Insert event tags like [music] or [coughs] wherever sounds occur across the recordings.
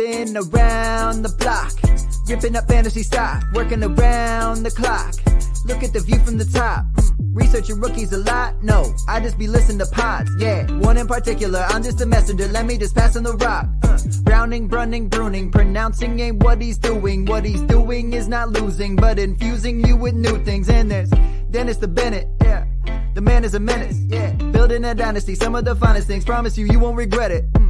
been around the block, ripping up fantasy stock, working around the clock. Look at the view from the top. Mm. Researching rookies a lot? No, I just be listening to pods. Yeah, one in particular. I'm just a messenger. Let me just pass on the rock. Uh, Browning, brunning, pruning. Pronouncing ain't what he's doing. What he's doing is not losing, but infusing you with new things. And there's Dennis the Bennett. Yeah, the man is a menace. Yeah, building a dynasty. Some of the finest things. Promise you, you won't regret it. Mm.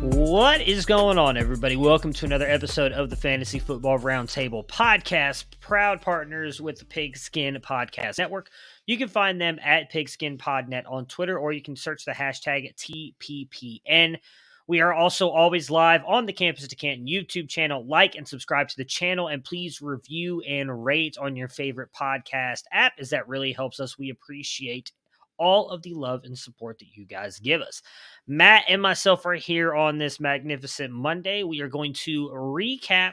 What is going on, everybody? Welcome to another episode of the Fantasy Football Roundtable podcast, proud partners with the Pigskin Podcast Network. You can find them at PigskinPodNet on Twitter, or you can search the hashtag TPPN. We are also always live on the Campus to Canton YouTube channel. Like and subscribe to the channel, and please review and rate on your favorite podcast app, as that really helps us. We appreciate all of the love and support that you guys give us. Matt and myself are here on this magnificent Monday. We are going to recap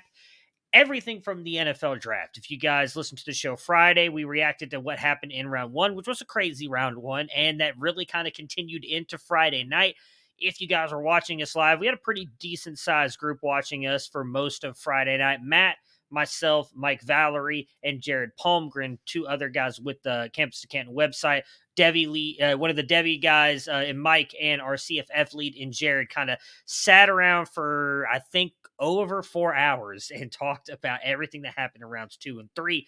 everything from the NFL draft. If you guys listened to the show Friday, we reacted to what happened in round one, which was a crazy round one, and that really kind of continued into Friday night. If you guys were watching us live, we had a pretty decent sized group watching us for most of Friday night. Matt, myself, Mike Valerie, and Jared Palmgren, two other guys with the Campus to Canton website. Debbie Lee, uh, one of the Debbie guys, uh, and Mike and our CFF lead and Jared kind of sat around for, I think, over four hours [laughs] and talked about everything that happened in rounds two and three.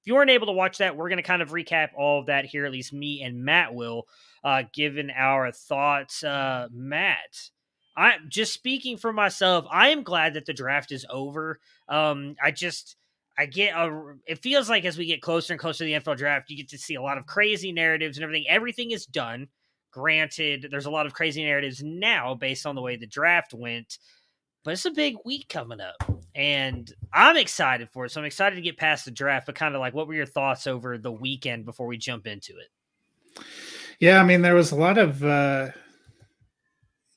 If you weren't able to watch that, we're going to kind of recap all of that here, at least me and Matt will, uh, given our thoughts. Uh, Matt, I just speaking for myself, I am glad that the draft is over. Um, I just I get a. It feels like as we get closer and closer to the NFL draft, you get to see a lot of crazy narratives and everything. Everything is done. Granted, there's a lot of crazy narratives now based on the way the draft went, but it's a big week coming up, and I'm excited for it. So I'm excited to get past the draft. But kind of like, what were your thoughts over the weekend before we jump into it? Yeah, I mean, there was a lot of. uh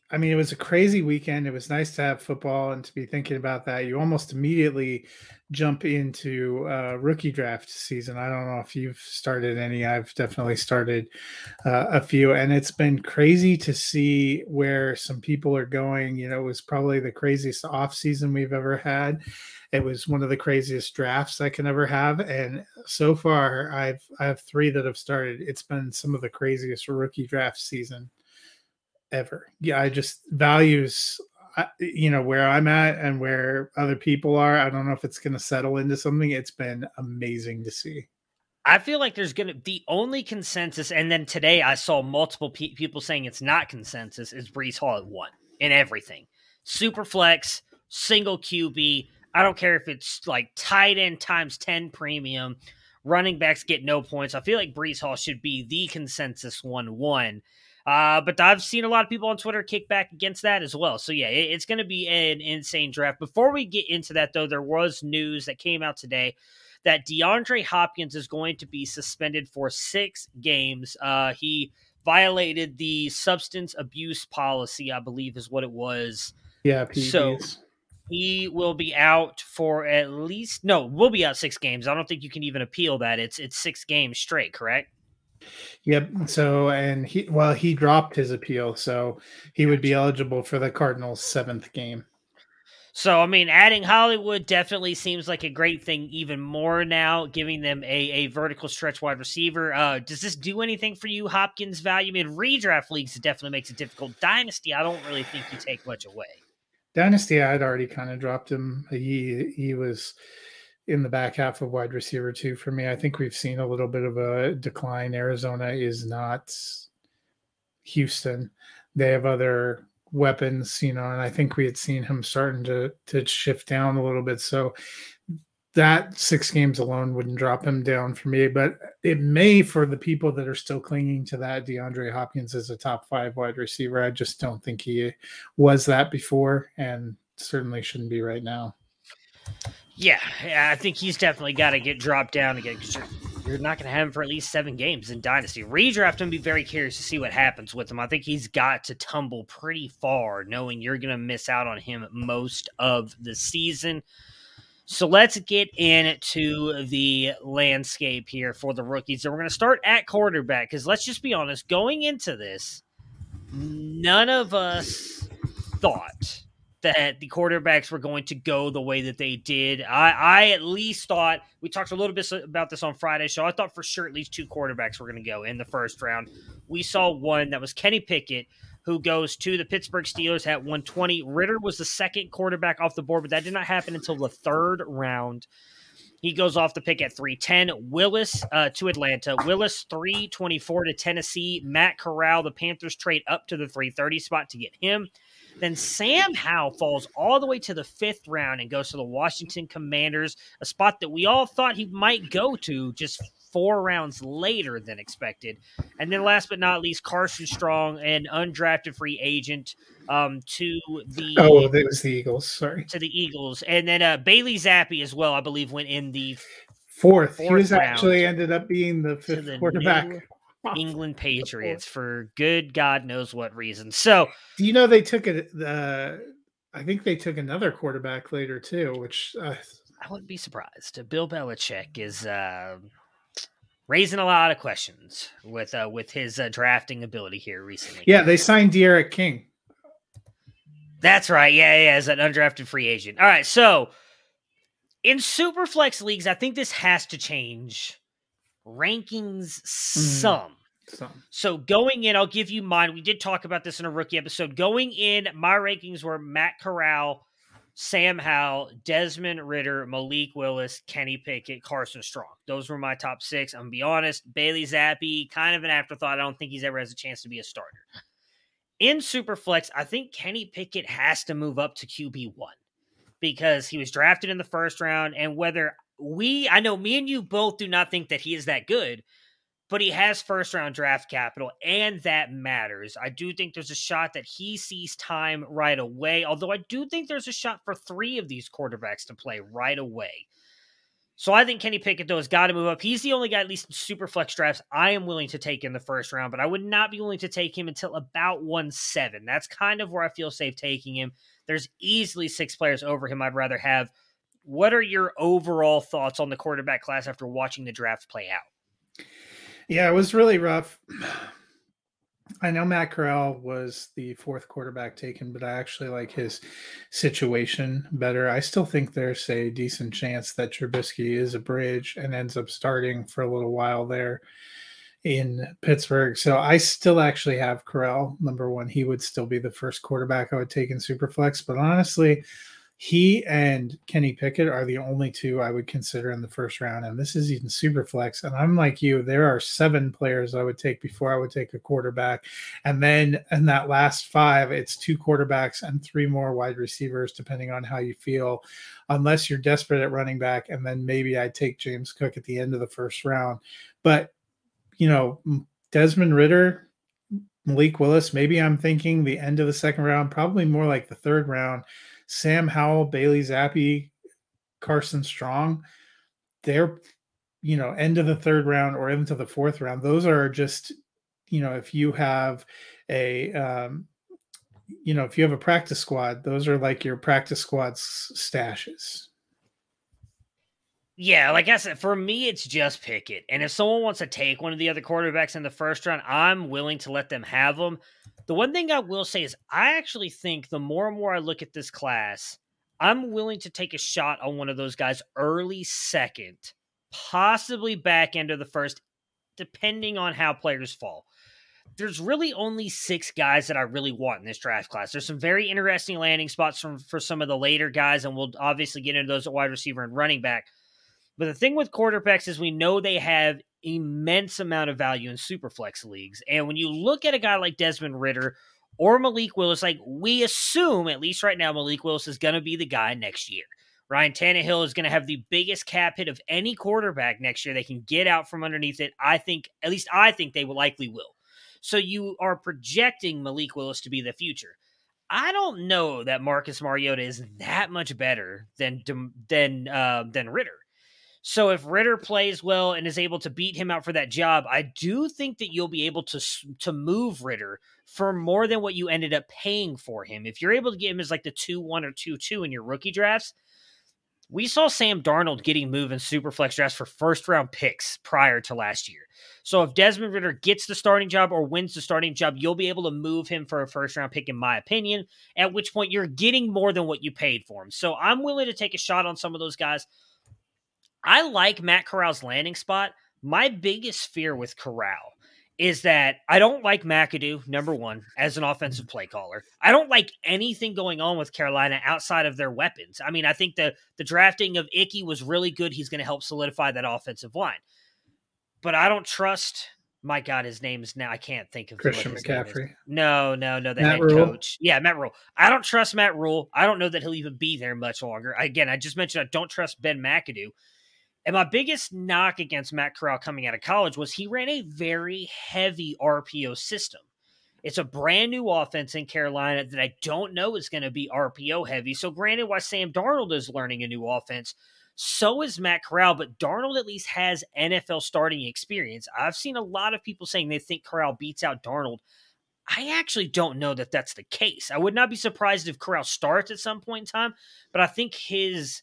I mean, it was a crazy weekend. It was nice to have football and to be thinking about that. You almost immediately jump into uh, rookie draft season. I don't know if you've started any. I've definitely started uh, a few, and it's been crazy to see where some people are going. You know, it was probably the craziest off season we've ever had. It was one of the craziest drafts I can ever have, and so far, I've I have three that have started. It's been some of the craziest rookie draft season ever. Yeah, I just values you know where I'm at and where other people are. I don't know if it's going to settle into something. It's been amazing to see. I feel like there's going to the only consensus, and then today I saw multiple pe- people saying it's not consensus. Is Breece Hall at one in everything? Super flex, single QB. I don't care if it's like tight end times ten premium. Running backs get no points. I feel like Breece Hall should be the consensus one one. Uh, but I've seen a lot of people on Twitter kick back against that as well. So yeah, it, it's going to be an insane draft. Before we get into that, though, there was news that came out today that DeAndre Hopkins is going to be suspended for six games. Uh, he violated the substance abuse policy, I believe, is what it was. Yeah, so he will be out for at least no, we'll be out six games. I don't think you can even appeal that. It's it's six games straight, correct? Yep. So, and he, well, he dropped his appeal, so he would be eligible for the Cardinals' seventh game. So, I mean, adding Hollywood definitely seems like a great thing, even more now, giving them a, a vertical stretch wide receiver. Uh, does this do anything for you, Hopkins' value? I mean, redraft leagues, it definitely makes it difficult. Dynasty, I don't really think you take much away. Dynasty, I'd already kind of dropped him. He he was in the back half of wide receiver too for me. I think we've seen a little bit of a decline. Arizona is not Houston. They have other weapons, you know, and I think we had seen him starting to to shift down a little bit. So that six games alone wouldn't drop him down for me, but it may for the people that are still clinging to that DeAndre Hopkins as a top five wide receiver. I just don't think he was that before and certainly shouldn't be right now. Yeah, I think he's definitely got to get dropped down again because you're, you're not going to have him for at least seven games in Dynasty. Redraft him, be very curious to see what happens with him. I think he's got to tumble pretty far, knowing you're going to miss out on him most of the season. So let's get into the landscape here for the rookies. And we're going to start at quarterback because let's just be honest, going into this, none of us thought that the quarterbacks were going to go the way that they did. I, I at least thought we talked a little bit about this on Friday show. I thought for sure at least two quarterbacks were going to go in the first round. We saw one that was Kenny Pickett, who goes to the Pittsburgh Steelers at 120. Ridder was the second quarterback off the board, but that did not happen until the third round. He goes off the pick at 310. Willis uh, to Atlanta. Willis 324 to Tennessee. Matt Corral, the Panthers trade up to the 330 spot to get him. Then Sam Howell falls all the way to the fifth round and goes to the Washington Commanders, a spot that we all thought he might go to just four rounds later than expected. And then last but not least, Carson Strong, an undrafted free agent um, to the oh, it was the Eagles. Sorry, to the Eagles, and then uh, Bailey Zappe as well. I believe went in the fourth. fourth he was actually ended up being the fifth the quarterback. New England [laughs] Patriots for good God knows what reason. So, do you know they took it? Uh, I think they took another quarterback later too, which uh, I wouldn't be surprised. Bill Belichick is uh, raising a lot of questions with uh, with his uh, drafting ability here recently. Yeah, they signed D'Eriq King. That's right. Yeah, yeah, as an undrafted free agent. All right, so in super flex leagues, I think this has to change rankings mm-hmm. some. Some. So going in, I'll give you mine. We did talk about this in a rookie episode. Going in, my rankings were Matt Corral, Sam Howell, Desmond Ridder, Malik Willis, Kenny Pickett, Carson Strong. Those were my top six. I'm gonna be honest. Bailey Zappe, kind of an afterthought. I don't think he's ever has a chance to be a starter. In Superflex, I think Kenny Pickett has to move up to QB one because he was drafted in the first round, and whether we, I know me and you both do not think that he is that good, but he has first round draft capital, and that matters. I do think there's a shot that he sees time right away, although I do think there's a shot for three of these quarterbacks to play right away. So I think Kenny Pickett, though, has got to move up. He's the only guy, at least in super flex drafts, I am willing to take in the first round, but I would not be willing to take him until about 1 7. That's kind of where I feel safe taking him. There's easily six players over him I'd rather have. What are your overall thoughts on the quarterback class after watching the draft play out? Yeah, it was really rough. [sighs] I know Matt Corral was the fourth quarterback taken, but I actually like his situation better. I still think there's a decent chance that Trubisky is a bridge and ends up starting for a little while there in Pittsburgh. So I still actually have Corral number one. He would still be the first quarterback I would take in Superflex. But honestly, he and Kenny Pickett are the only two I would consider in the first round. And this is even super flex. And I'm like you, there are seven players I would take before I would take a quarterback. And then in that last five, it's two quarterbacks and three more wide receivers, depending on how you feel, unless you're desperate at running back. And then maybe I'd take James Cook at the end of the first round. But, you know, Desmond Ridder, Malik Willis, maybe I'm thinking the end of the second round, probably more like the third round Sam Howell, Bailey Zappe, Carson Strong, they're you know end of the third round or into the fourth round. Those are just you know if you have a um, you know if you have a practice squad, those are like your practice squad's stashes. Yeah, like I said, for me, it's just Pickett. And if someone wants to take one of the other quarterbacks in the first round, I'm willing to let them have them. The one thing I will say is, I actually think the more and more I look at this class, I'm willing to take a shot on one of those guys early second, possibly back end of the first, depending on how players fall. There's really only six guys that I really want in this draft class. There's some very interesting landing spots from for some of the later guys, and we'll obviously get into those at wide receiver and running back. But the thing with quarterbacks is we know they have immense amount of value in super flex leagues. And when you look at a guy like Desmond Ridder or Malik Willis, like we assume, at least right now, Malik Willis is going to be the guy next year. Ryan Tannehill is going to have the biggest cap hit of any quarterback next year. They can get out from underneath it. I think, at least I think they will likely will. So you are projecting Malik Willis to be the future. I don't know that Marcus Mariota is that much better than than uh, than Ridder. So if Ridder plays well and is able to beat him out for that job, I do think that you'll be able to to move Ridder for more than what you ended up paying for him. If you're able to get him as like the two one or two two in your rookie drafts, we saw Sam Darnold getting moved in superflex drafts for first round picks prior to last year. So if Desmond Ridder gets the starting job or wins the starting job, you'll be able to move him for a first round pick, in my opinion, at which point you're getting more than what you paid for him. So I'm willing to take a shot on some of those guys. I like Matt Corral's landing spot. My biggest fear with Corral is that I don't like McAdoo, number one, as an offensive mm-hmm. play caller. I don't like anything going on with Carolina outside of their weapons. I mean, I think the the drafting of Icky was really good. He's going to help solidify that offensive line. But I don't trust my God, his name is now I can't think of Christian McCaffrey. No, no, no, the Matt head Rhule. coach. Yeah, Matt Rhule. I don't trust Matt Rhule. I don't know that he'll even be there much longer. Again, I just mentioned I don't trust Ben McAdoo. And my biggest knock against Matt Corral coming out of college was he ran a very heavy RPO system. It's a brand new offense in Carolina that I don't know is going to be RPO heavy. So, granted, why Sam Darnold is learning a new offense, so is Matt Corral, but Darnold at least has NFL starting experience. I've seen a lot of people saying they think Corral beats out Darnold. I actually don't know that that's the case. I would not be surprised if Corral starts at some point in time, but I think his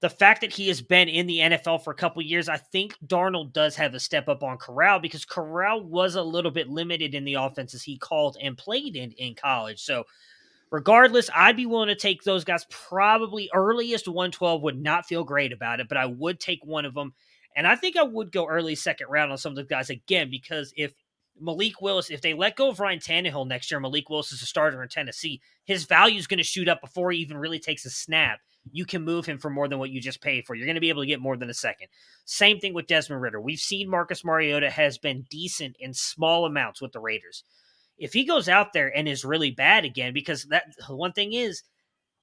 the fact that he has been in the NFL for a couple years, I think Darnold does have a step up on Corral because Corral was a little bit limited in the offenses he called and played in in college. So, regardless, I'd be willing to take those guys. Probably earliest 112 would not feel great about it, but I would take one of them. And I think I would go early second round on some of the guys again because if Malik Willis, if they let go of Ryan Tannehill next year, Malik Willis is a starter in Tennessee, his value is going to shoot up before he even really takes a snap you can move him for more than what you just paid for. You're going to be able to get more than a second. Same thing with Desmond Ridder. We've seen Marcus Mariota has been decent in small amounts with the Raiders. If he goes out there and is really bad again, because that one thing is,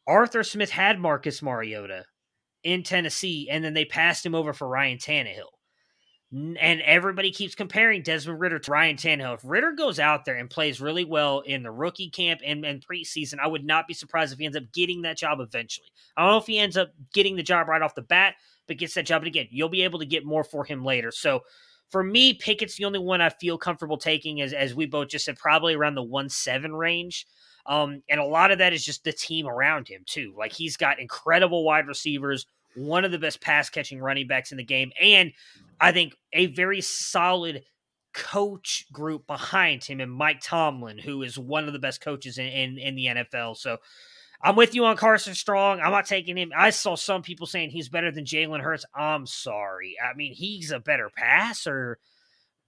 Arthur Smith had Marcus Mariota in Tennessee, and then they passed him over for Ryan Tannehill and everybody keeps comparing Desmond Ridder to Ryan Tannehill. If Ridder goes out there and plays really well in the rookie camp and, and preseason, I would not be surprised if he ends up getting that job eventually. I don't know if he ends up getting the job right off the bat, but gets that job. And again, you'll be able to get more for him later. So for me, Pickett's the only one I feel comfortable taking, as, as we both just said, probably around the 1 7 range. Um, and a lot of that is just the team around him, too. Like he's got incredible wide receivers, one of the best pass catching running backs in the game, and I think a very solid coach group behind him and Mike Tomlin, who is one of the best coaches in, in, in, the NFL. So I'm with you on Carson Strong. I'm not taking him. I saw some people saying he's better than Jalen Hurts. I'm sorry. I mean, he's a better passer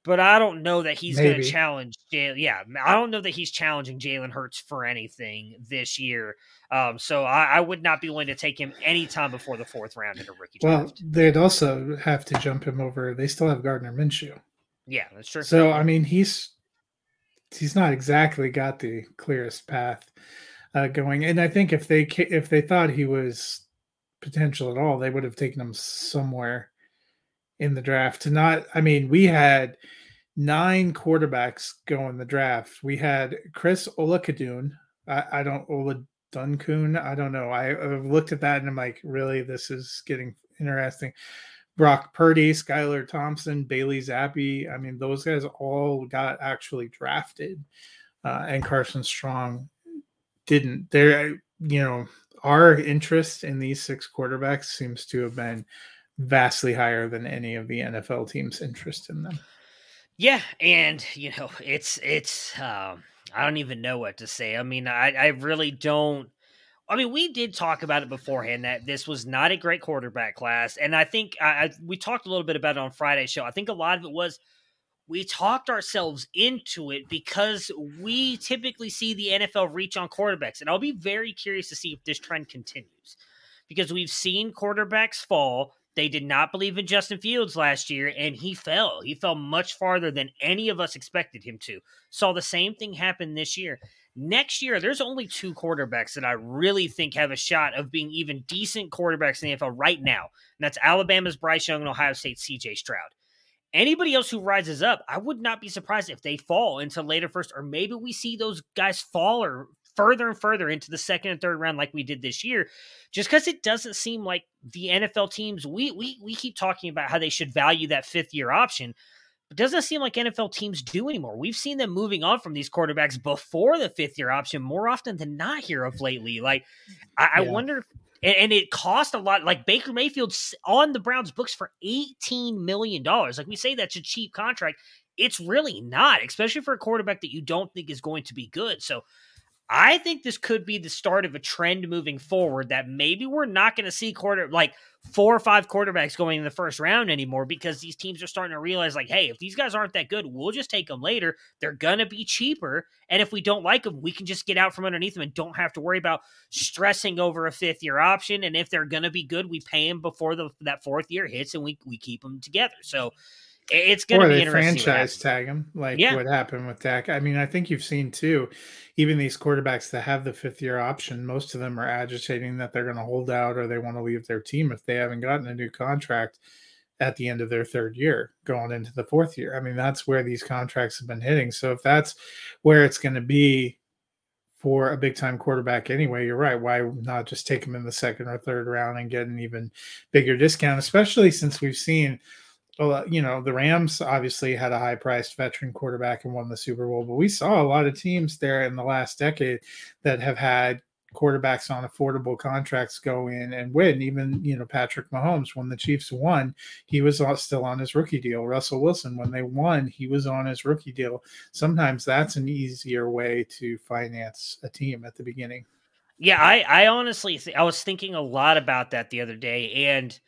but I don't know that he's going to challenge. Jalen. Yeah, I don't know that he's challenging Jalen Hurts for anything this year. Um, so I, I, would not be willing to take him anytime before the fourth round in a rookie well, draft. Well, they'd also have to jump him over. They still have Gardner Minshew. Yeah, that's true. So I mean, he's he's not exactly got the clearest path uh, going. And I think if they if they thought he was potential at all, they would have taken him somewhere in the draft. To not, I mean, we had nine quarterbacks go in the draft. We had Chris Oladokun. I, I don't Ola Dunkun. I don't know. I, I've looked at that and I'm like, really, this is getting interesting. Brock Purdy, Skylar Thompson, Bailey Zappe. I mean, those guys all got actually drafted, uh, and Carson Strong didn't. There, you know, our interest in these six quarterbacks seems to have been vastly higher than any of the NFL teams' interest in them. Yeah, and you know, it's it's um I don't even know what to say. I mean, I I really don't I mean, we did talk about it beforehand that this was not a great quarterback class, and I think I, I we talked a little bit about it on Friday's show. I think a lot of it was we talked ourselves into it because we typically see the NFL reach on quarterbacks, and I'll be very curious to see if this trend continues because we've seen quarterbacks fall they did not believe in Justin Fields last year, and he fell. He fell much farther than any of us expected him to. Saw the same thing happen this year. Next year, there's only two quarterbacks that I really think have a shot of being even decent quarterbacks in the NFL right now. And that's Alabama's Bryce Young and Ohio State's CJ Stroud. Anybody else who rises up, I would not be surprised if they fall into later first, or maybe we see those guys fall or further and further into the second and third round like we did this year, just because it doesn't seem like the NFL teams we we we keep talking about how they should value that fifth year option. it doesn't seem like NFL teams do anymore. We've seen them moving on from these quarterbacks before the fifth year option more often than not here of lately. Like, I, yeah. I wonder and, and, it cost a lot. Like Baker Mayfield's on the Browns books for eighteen million dollars. Like we say, that's a cheap contract. It's really not, especially for a quarterback that you don't think is going to be good. So I think this could be the start of a trend moving forward that maybe we're not going to see quarter like four or five quarterbacks going in the first round anymore because these teams are starting to realize like, hey, if these guys aren't that good, we'll just take them later. They're going to be cheaper, and if we don't like them, we can just get out from underneath them and don't have to worry about stressing over a fifth year option. And if they're going to be good, we pay them before the that fourth year hits, and we we keep them together. So it's going to be they franchise tag him like yeah. what happened with Dak. I mean, I think you've seen too, even these quarterbacks that have the fifth year option, most of them are agitating that they're going to hold out or they want to leave their team if they haven't gotten a new contract at the end of their third year going into the fourth year. I mean, that's where these contracts have been hitting. So if that's where it's going to be for a big time quarterback anyway, you're right. Why not just take him in the second or third round and get an even bigger discount, especially since we've seen well, uh, you know, the Rams obviously had a high priced veteran quarterback and won the Super Bowl, but we saw a lot of teams there in the last decade that have had quarterbacks on affordable contracts go in and win. Even, you know, Patrick Mahomes, when the Chiefs won, he was still on his rookie deal. Russell Wilson, when they won, he was on his rookie deal. Sometimes that's an easier way to finance a team at the beginning. Yeah, I, I honestly, th- I was thinking a lot about that the other day. And,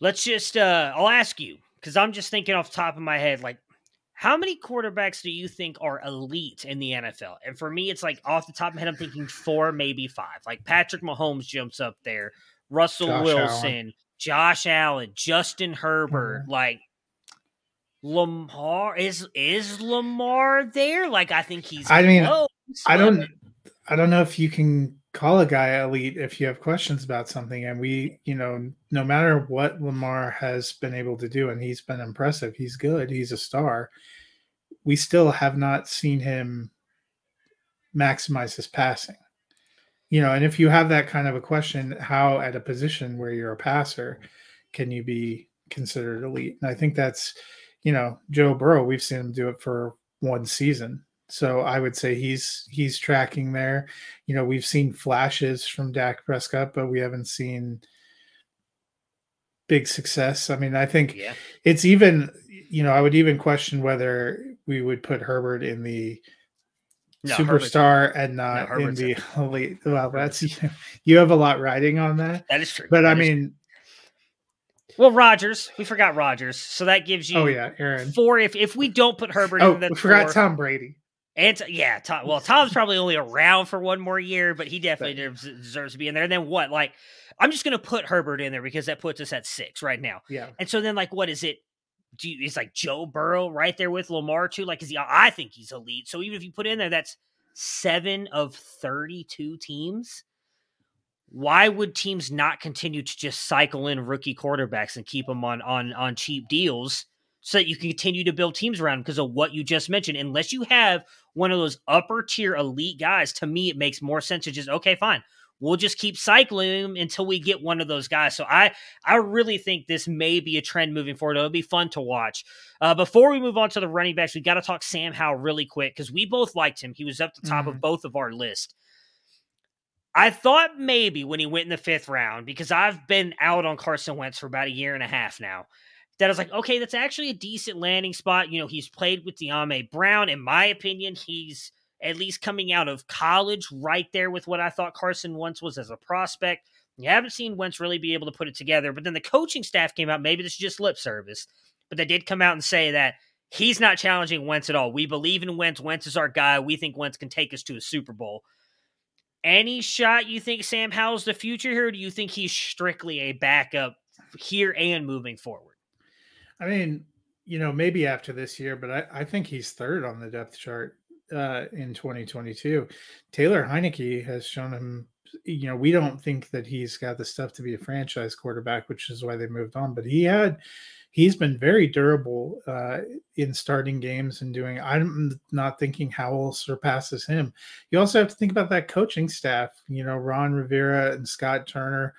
let's just uh I'll ask you because I'm just thinking off the top of my head, like how many quarterbacks do you think are elite in the NFL? And for me, it's like off the top of my head, I'm thinking four, maybe five. Like Patrick Mahomes jumps up there, Russell Josh Wilson, Allen. Josh Allen, Justin Herbert, mm-hmm. like Lamar is is Lamar there? Like I think he's. I mean, close, I don't. I don't know if you can call a guy elite if you have questions about something. And we, you know, no matter what Lamar has been able to do, and he's been impressive, he's good, he's a star. We still have not seen him maximize his passing. You know, and if you have that kind of a question, how at a position where you're a passer can you be considered elite? And I think that's, you know, Joe Burrow, we've seen him do it for one season so I would say he's he's tracking there. You know, we've seen flashes from Dak Prescott, but we haven't seen big success. I mean, I think yeah. it's even, you know, I would even question whether we would put Herbert in the no, superstar Herbert's, and not no, in the [laughs] elite. Well, that's [laughs] you have a lot riding on that. That is true. But that I mean, well, Rodgers, we forgot Rodgers, so that gives oh, you. Oh yeah, Aaron. Four. If if we don't put Herbert, oh, in the we forgot four, Tom Brady. And yeah, Tom, well, Tom's probably only around for one more year, but he definitely deserves to be in there. And then what? Like, I'm just going to put Herbert in there because that puts us at six right now. Yeah. And so then, like, what is it? Do you, it's like Joe Burrow right there with Lamar too. Like, is he? I think he's elite. So even if you put in there, that's seven of 32 teams. Why would teams not continue to just cycle in rookie quarterbacks and keep them on on on cheap deals? So that you can continue to build teams around because of what you just mentioned. Unless you have one of those upper tier elite guys, to me, it makes more sense to just, okay, fine. We'll just keep cycling until we get one of those guys. So I, I really think this may be a trend moving forward. It'll be fun to watch. Uh, before we move on to the running backs, we got to talk Sam Howell really quick because we both liked him. He was up the top mm-hmm. of both of our list. I thought maybe when he went in the fifth round, because I've been out on Carson Wentz for about a year and a half now that I was like, okay, that's actually a decent landing spot. You know, he's played with Dyami Brown. In my opinion, he's at least coming out of college right there with what I thought Carson Wentz was as a prospect. You haven't seen Wentz really be able to put it together, but then the coaching staff came out. Maybe this is just lip service, but they did come out and say that he's not challenging Wentz at all. We believe in Wentz. Wentz is our guy. We think Wentz can take us to a Super Bowl. Any shot you think Sam Howell's the future here? do you think he's strictly a backup here and moving forward? I mean, you know, maybe after this year, but I, I think he's third on the depth chart uh, in 2022. Taylor Heinicke has shown him, you know, we don't think that he's got the stuff to be a franchise quarterback, which is why they moved on. But he had, he's been very durable uh, in starting games and doing. I'm not thinking Howell surpasses him. You also have to think about that coaching staff. You know, Ron Rivera and Scott Turner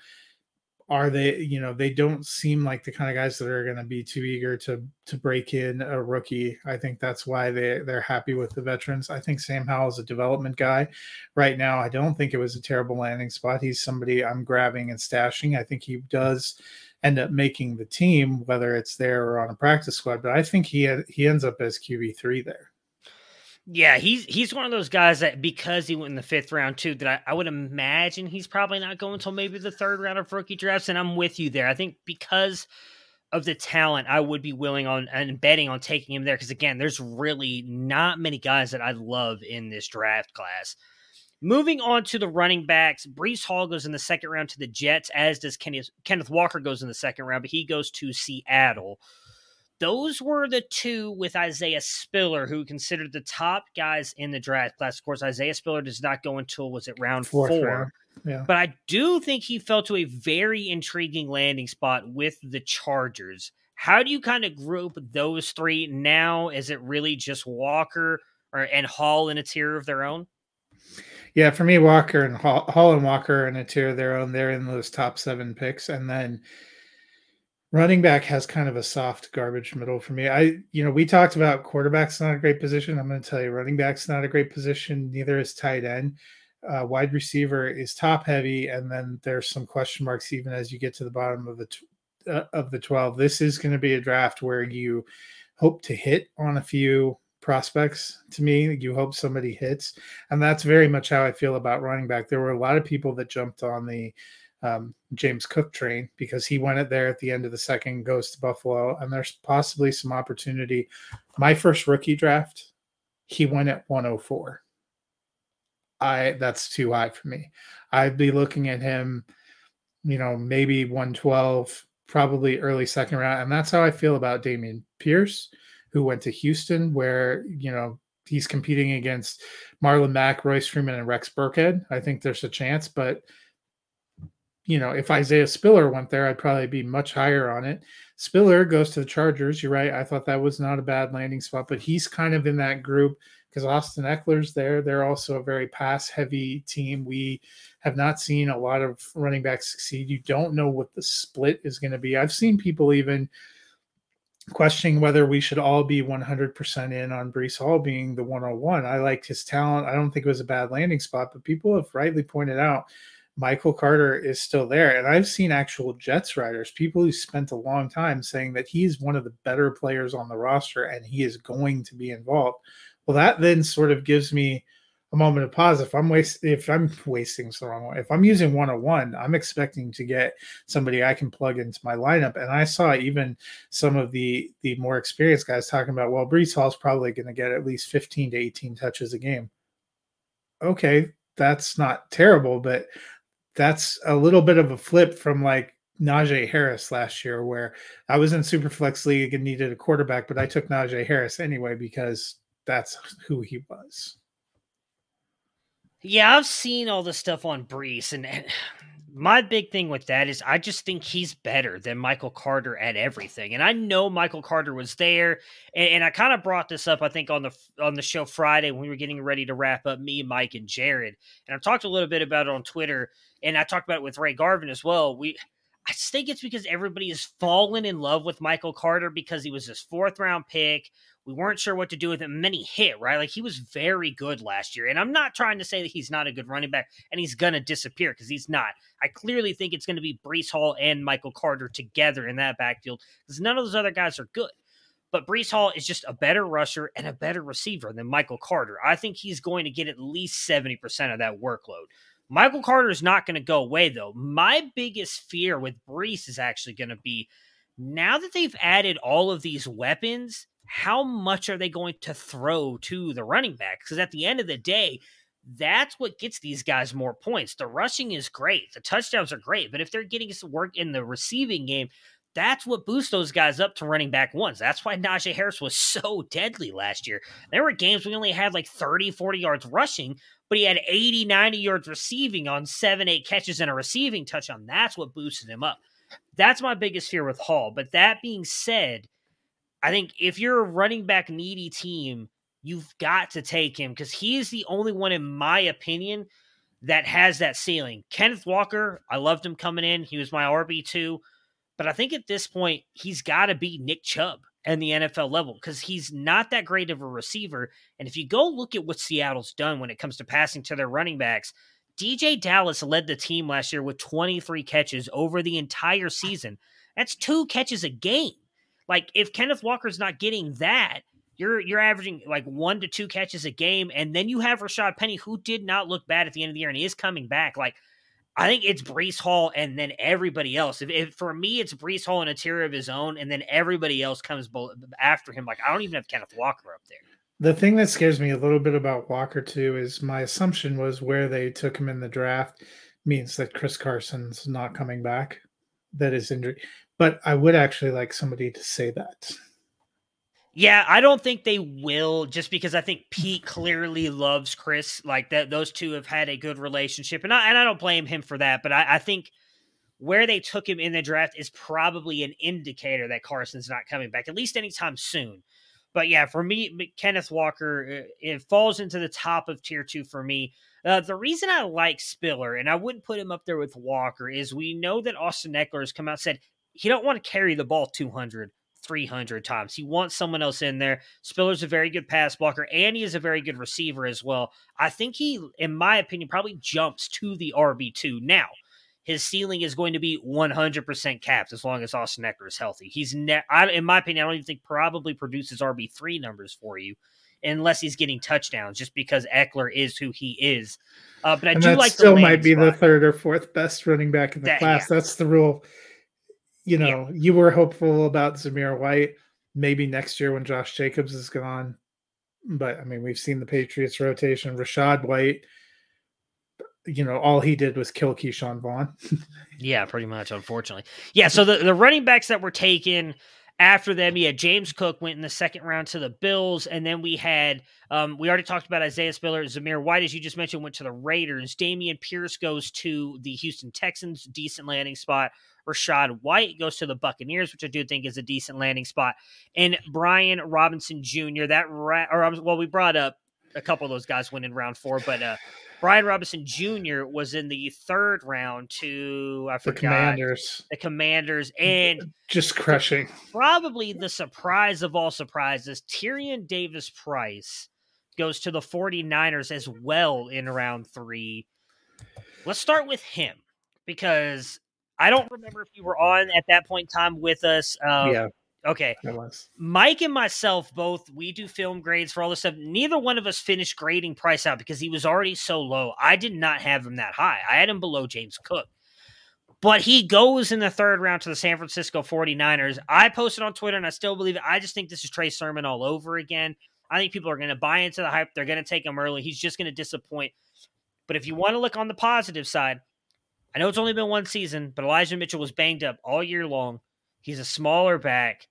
are they you know they don't seem like the kind of guys that are going to be too eager to to break in a rookie. I think that's why they they're happy with the veterans. I think sam howell is a development guy. Right now i don't think it was a terrible landing spot. He's somebody i'm grabbing and stashing. I think he does end up making the team whether it's there or on a practice squad but i think he he ends up as qb3 there yeah, he's he's one of those guys that because he went in the fifth round too, that I, I would imagine he's probably not going until maybe the third round of rookie drafts. And I'm with you there. I think because of the talent, I would be willing on and betting on taking him there. Because again, there's really not many guys that I love in this draft class. Moving on to the running backs, Breece Hall goes in the second round to the Jets, as does Kenneth, Kenneth Walker goes in the second round, but he goes to Seattle those were the two with Isaiah Spiller, who considered the top guys in the draft class. Of course, Isaiah Spiller does not go until was it round Fourth four. Round. Yeah. But I do think he fell to a very intriguing landing spot with the Chargers. How do you kind of group those three now? Is it really just Walker or and Hall in a tier of their own? Yeah, for me, Walker and Hall, Hall and Walker in a tier of their own. They're in those top seven picks, and then running back has kind of a soft garbage middle for me. I, you know, we talked about quarterback's not a great position. I'm going to tell you, running back's not a great position. Neither is tight end. Uh, wide receiver is top heavy, and then there's some question marks even as you get to the bottom of the uh, of the 12. This is going to be a draft where you hope to hit on a few prospects. To me, you hope somebody hits, and that's very much how I feel about running back. There were a lot of people that jumped on the um, James Cook train because he went it there at the end of the second, goes to Buffalo, and there's possibly some opportunity. My first rookie draft, he went at 104. I that's too high for me. I'd be looking at him, you know, maybe 112, probably early second round, and that's how I feel about Dameon Pierce, who went to Houston, where you know he's competing against Marlon Mack, Royce Freeman, and Rex Burkhead. I think there's a chance, but you know, if Isaiah Spiller went there, I'd probably be much higher on it. Spiller goes to the Chargers. You're right. I thought that was not a bad landing spot, but he's kind of in that group because Austin Ekeler's there. They're also a very pass heavy team. We have not seen a lot of running backs succeed. You don't know what the split is going to be. I've seen people even questioning whether we should all be 100% in on Breece Hall being the 101. I liked his talent. I don't think it was a bad landing spot, but people have rightly pointed out Michael Carter is still there. And I've seen actual Jets riders, people who spent a long time saying that he's one of the better players on the roster and he is going to be involved. Well, that then sort of gives me a moment of pause. If I'm wasting, if I'm wasting the wrong way, if I'm using 101, I'm expecting to get somebody I can plug into my lineup. And I saw even some of the the more experienced guys talking about, well, Breece Hall's probably going to get at least 15 to 18 touches a game. Okay, that's not terrible, but that's a little bit of a flip from like Najee Harris last year, where I was in Superflex League and needed a quarterback, but I took Najee Harris anyway because that's who he was. Yeah, I've seen all the stuff on Breece, and my big thing with that is I just think he's better than Michael Carter at everything. And I know Michael Carter was there, and, and I kind of brought this up I think on the on the show Friday when we were getting ready to wrap up me, Mike, and Jared. And I've talked a little bit about it on Twitter, and I talked about it with Ray Garvin as well. We I think it's because everybody has fallen in love with Michael Carter because he was this fourth round pick. We weren't sure what to do with him. And then he hit, right? Like he was very good last year. And I'm not trying to say that he's not a good running back and he's going to disappear because he's not. I clearly think it's going to be Breece Hall and Michael Carter together in that backfield because none of those other guys are good. But Breece Hall is just a better rusher and a better receiver than Michael Carter. I think he's going to get at least 70% of that workload. Michael Carter is not going to go away, though. My biggest fear with Breece is actually going to be now that they've added all of these weapons, how much are they going to throw to the running back? Because at the end of the day, that's what gets these guys more points. The rushing is great, the touchdowns are great, but if they're getting some work in the receiving game, that's what boosts those guys up to running back ones. That's why Najee Harris was [laughs] so deadly last year. There were games we only had like 30, 40 yards rushing, but he had 80, 90 yards receiving on seven, eight catches and a receiving touchdown. That's what boosted him up. That's my biggest fear with Hall. But that being said, I think if you're a running back needy team, you've got to take him because he is the only one, in my opinion, that has that ceiling. Kenneth Walker, I loved him coming in. He was my RB2. But I think at this point, he's got to be Nick Chubb and the NFL level because he's not that great of a receiver. And if you go look at what Seattle's done when it comes to passing to their running backs, DeeJay Dallas led the team last year with 23 catches over the entire season. That's two catches a game. Like if Kenneth Walker's not getting that, you're you're averaging like one to two catches a game, and then you have Rashad Penny, who did not look bad at the end of the year, and is coming back. Like I think it's Breece Hall and then everybody else. If, if, for me, it's Breece Hall in a tier of his own, and then everybody else comes after him. Like I don't even have Kenneth Walker up there. The thing that scares me a little bit about Walker too is my assumption was where they took him in the draft means that Chris Carson's not coming back, that is injured. But I would actually like somebody to say that. Yeah, I don't think they will just because I think Pete clearly loves Chris. Like that those two have had a good relationship. And I and I don't blame him for that, but I, I think where they took him in the draft is probably an indicator that Carson's not coming back, at least anytime soon. But yeah, for me, Kenneth Walker, uh, it falls into the top of tier two for me. Uh, the reason I like Spiller, and I wouldn't put him up there with Walker, is we know that Austin Ekeler has come out and said he don't want to carry the ball 200 300 times. He wants someone else in there. Spiller's a very good pass blocker, and he is a very good receiver as well. I think he, in my opinion, probably jumps to the RB2. Now, his ceiling is going to be 100% capped as long as Austin Ekeler is healthy. He's, ne- I, in my opinion, I don't even think probably produces RB3 numbers for you unless he's getting touchdowns just because Ekeler is who he is. Uh, but I and do like still might be spot. the third or fourth best running back in the that, class. Yeah. That's the rule you know, yeah. you were hopeful about Zamir White. Maybe next year when Josh Jacobs is gone. But I mean, we've seen the Patriots rotation. Rachaad White, you know, all he did was kill Ke'Shawn Vaughn. [laughs] yeah, pretty much, unfortunately. Yeah, so the, the running backs that were taken after them, yeah, James Cook went in the second round to the Bills, and then we had um, we already talked about Isaiah Spiller, Zamir White, as you just mentioned, went to the Raiders. Dameon Pierce goes to the Houston Texans, decent landing spot. Rachaad White goes to the Buccaneers, which I do think is a decent landing spot. And Brian Robinson Jr. That ra- or well, we brought up a couple of those guys went in round four, but uh, Brian Robinson Jr. was in the third round to I forgot the Commanders. The Commanders and just crushing. Probably the surprise of all surprises, Tyrion Davis Price goes to the 49ers as well in round 3. Let's start with him because I don't remember if you were on at that point in time with us. Um, yeah. Okay. Mike and myself both, we do film grades for all this stuff. Neither one of us finished grading Price out because he was already so low. I did not have him that high. I had him below James Cook. But he goes in the third round to the San Francisco 49ers. I posted on Twitter and I still believe it. I just think this is Trey Sermon all over again. I think people are going to buy into the hype. They're going to take him early. He's just going to disappoint. But if you want to look on the positive side, I know it's only been one season, but Elijah Mitchell was banged up all year long. He's a smaller back.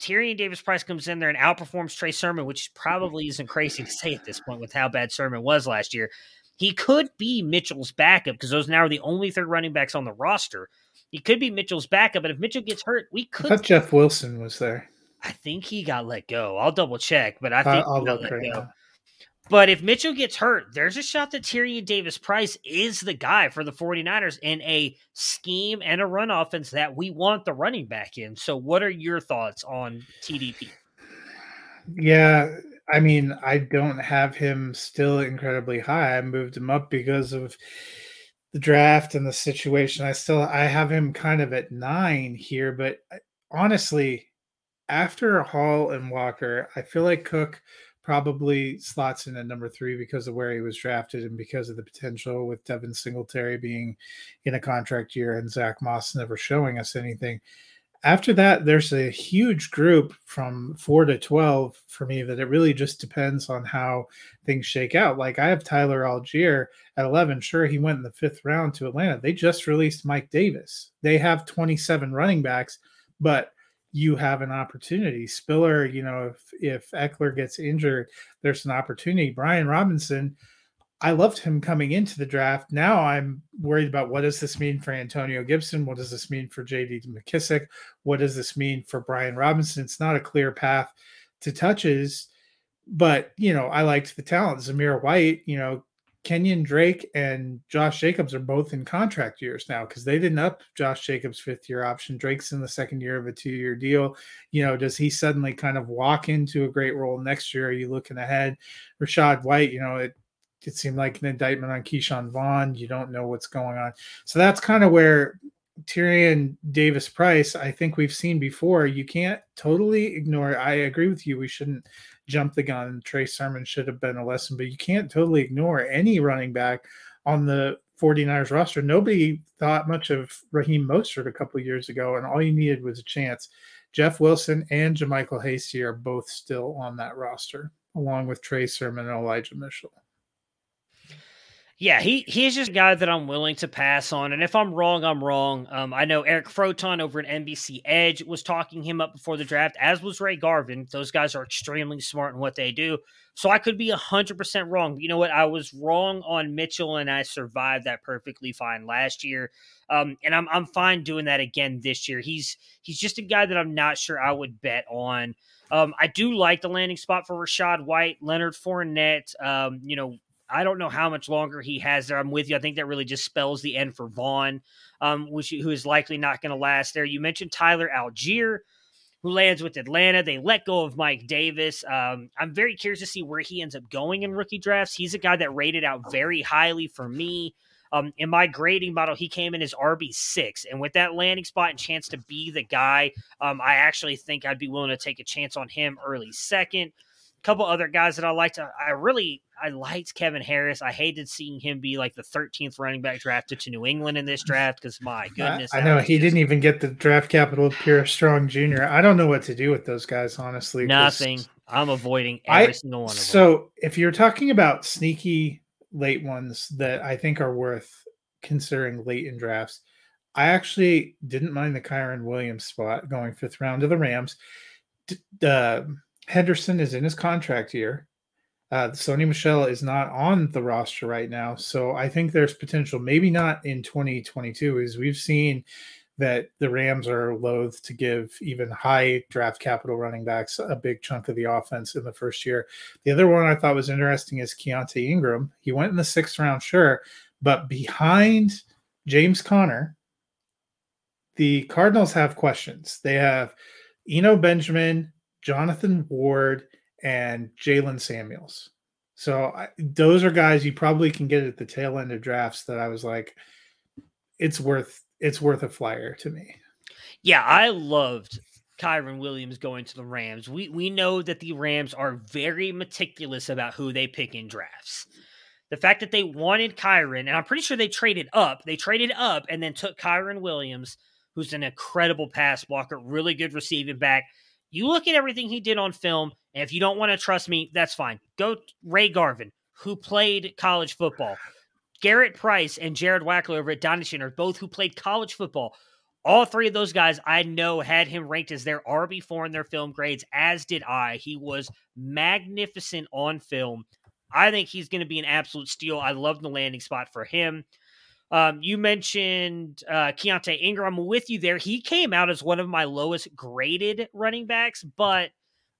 Tyrion Davis Price comes in there and outperforms Trey Sermon, which mm-hmm. probably isn't crazy to say at this point with how bad Sermon was last year, he could be Mitchell's backup because those now are the only third running backs on the roster. He could be Mitchell's backup, but if Mitchell gets hurt, we could. I thought Jeff Wilson was there. I think he got let go. I'll double check, but I think I'll he got let go. Now. But if Mitchell gets hurt, there's a shot that Tyrion Davis Price is the guy for the 49ers in a scheme and a run offense that we want the running back in. So, what are your thoughts on TDP? Yeah, I mean, I don't have him still incredibly high. I moved him up because of the draft and the situation. I still I have him kind of at 9 here, but uh, honestly, after Hall and Walker, I feel like Cook probably slots in at number three because of where he was drafted and because of the potential with Devin Singletary being in a contract year and Zach Moss never showing us anything. after that, there's a huge group from four to 12 for me that it really just depends on how things shake out. Like I have Tyler Allgeier at 11. Sure, he went in the fifth round to Atlanta. They just released Mike Davis. They have 27 running backs, but you have an opportunity. Spiller, you know, if if Ekeler gets injured, there's an opportunity. Brian Robinson, I loved him coming into the draft. Now I'm worried about what does this mean for Antonio Gibson? What does this mean for JD McKissic? What does this mean for Brian Robinson? It's not a clear path to touches, but you know, I liked the talent. Zamir White, you know, Kenyan Drake and Josh Jacobs are both in contract years now because they didn't up Josh Jacobs' fifth year option. Drake's in the second year of a two year deal. You know, does he suddenly kind of walk into a great role next year? Are you looking ahead? Rachaad White, you know, it it seemed like an indictment on Ke'Shawn Vaughn. You don't know what's going on. So that's kind of where Tyrion Davis Price, I think we've seen before. You can't totally ignore. I agree with you. We shouldn't jump the gun. Trey Sermon should have been a lesson, but you can't totally ignore any running back on the 49ers roster. Nobody thought much of Raheem Mostert a couple years ago, and all you needed was a chance. Jeff Wilson and JaMycal Hasty are both still on that roster, along with Trey Sermon and Elijah Mitchell. Yeah, he he's just a guy that I'm willing to pass on. And if I'm wrong, I'm wrong. Um, I know Eric Froton over at NBC Edge was talking him up before the draft, as was Ray Garvin. Those guys are extremely smart in what they do. So I could be 100% wrong. But you know what? I was wrong on Mitchell, and I survived that perfectly fine last year. Um, and I'm, I'm fine doing that again this year. He's he's just a guy that I'm not sure I would bet on. Um, I do like the landing spot for Rachaad White, Leonard Fournette. Um, you know, I don't know how much longer he has there. I'm with you. I think that really just spells the end for Vaughn, um, which who is likely not going to last there. You mentioned Tyler Allgeier, who lands with Atlanta. They let go of Mike Davis. Um, I'm very curious to see where he ends up going in rookie drafts. He's a guy that rated out very highly for me. Um, in my grading model, he came in as RB six, and with that landing spot and chance to be the guy, um, I actually think I'd be willing to take a chance on him early second couple other guys that I liked. I really I liked Kevin Harris. I hated seeing him be like the 13th running back drafted to New England in this draft because my goodness, I, I know he just, didn't even get the draft capital of Pierre Strong Jr. I don't know what to do with those guys, honestly. Nothing. I'm avoiding every I, single one of them. So if you're talking about sneaky late ones that I think are worth considering late in drafts, I actually didn't mind the Kyren Williams spot going fifth round to the Rams. Uh, Henderson is in his contract year. Uh, Sony Michel is not on the roster right now, so I think there's potential. Maybe not in 2022, as we've seen that the Rams are loath to give even high draft capital running backs a big chunk of the offense in the first year. The other one I thought was interesting is Keaontay Ingram. He went in the sixth round, sure, but behind James Conner, the Cardinals have questions. They have Eno Benjamin, Jonathan Ward, and Jaylen Samuels. So I, those are guys you probably can get at the tail end of drafts that I was like, it's worth it's worth a flyer to me. Yeah, I loved Kyren Williams going to the Rams. We we know that the Rams are very meticulous about who they pick in drafts. The fact that they wanted Kyren, and I'm pretty sure they traded up. They traded up and then took Kyren Williams, who's an incredible pass blocker, really good receiving back you look at everything he did on film, and if you don't want to trust me, that's fine. Go Ray Garvin, who played college football. Garrett Price and Jared Wackler over at Dynasty are both who played college football. All three of those guys I know had him ranked as their RB4 in their film grades, as did I. He was magnificent on film. I think he's going to be an absolute steal. I love the landing spot for him. Um, you mentioned uh, Keaontay Ingram. With you there. He came out as one of my lowest graded running backs, but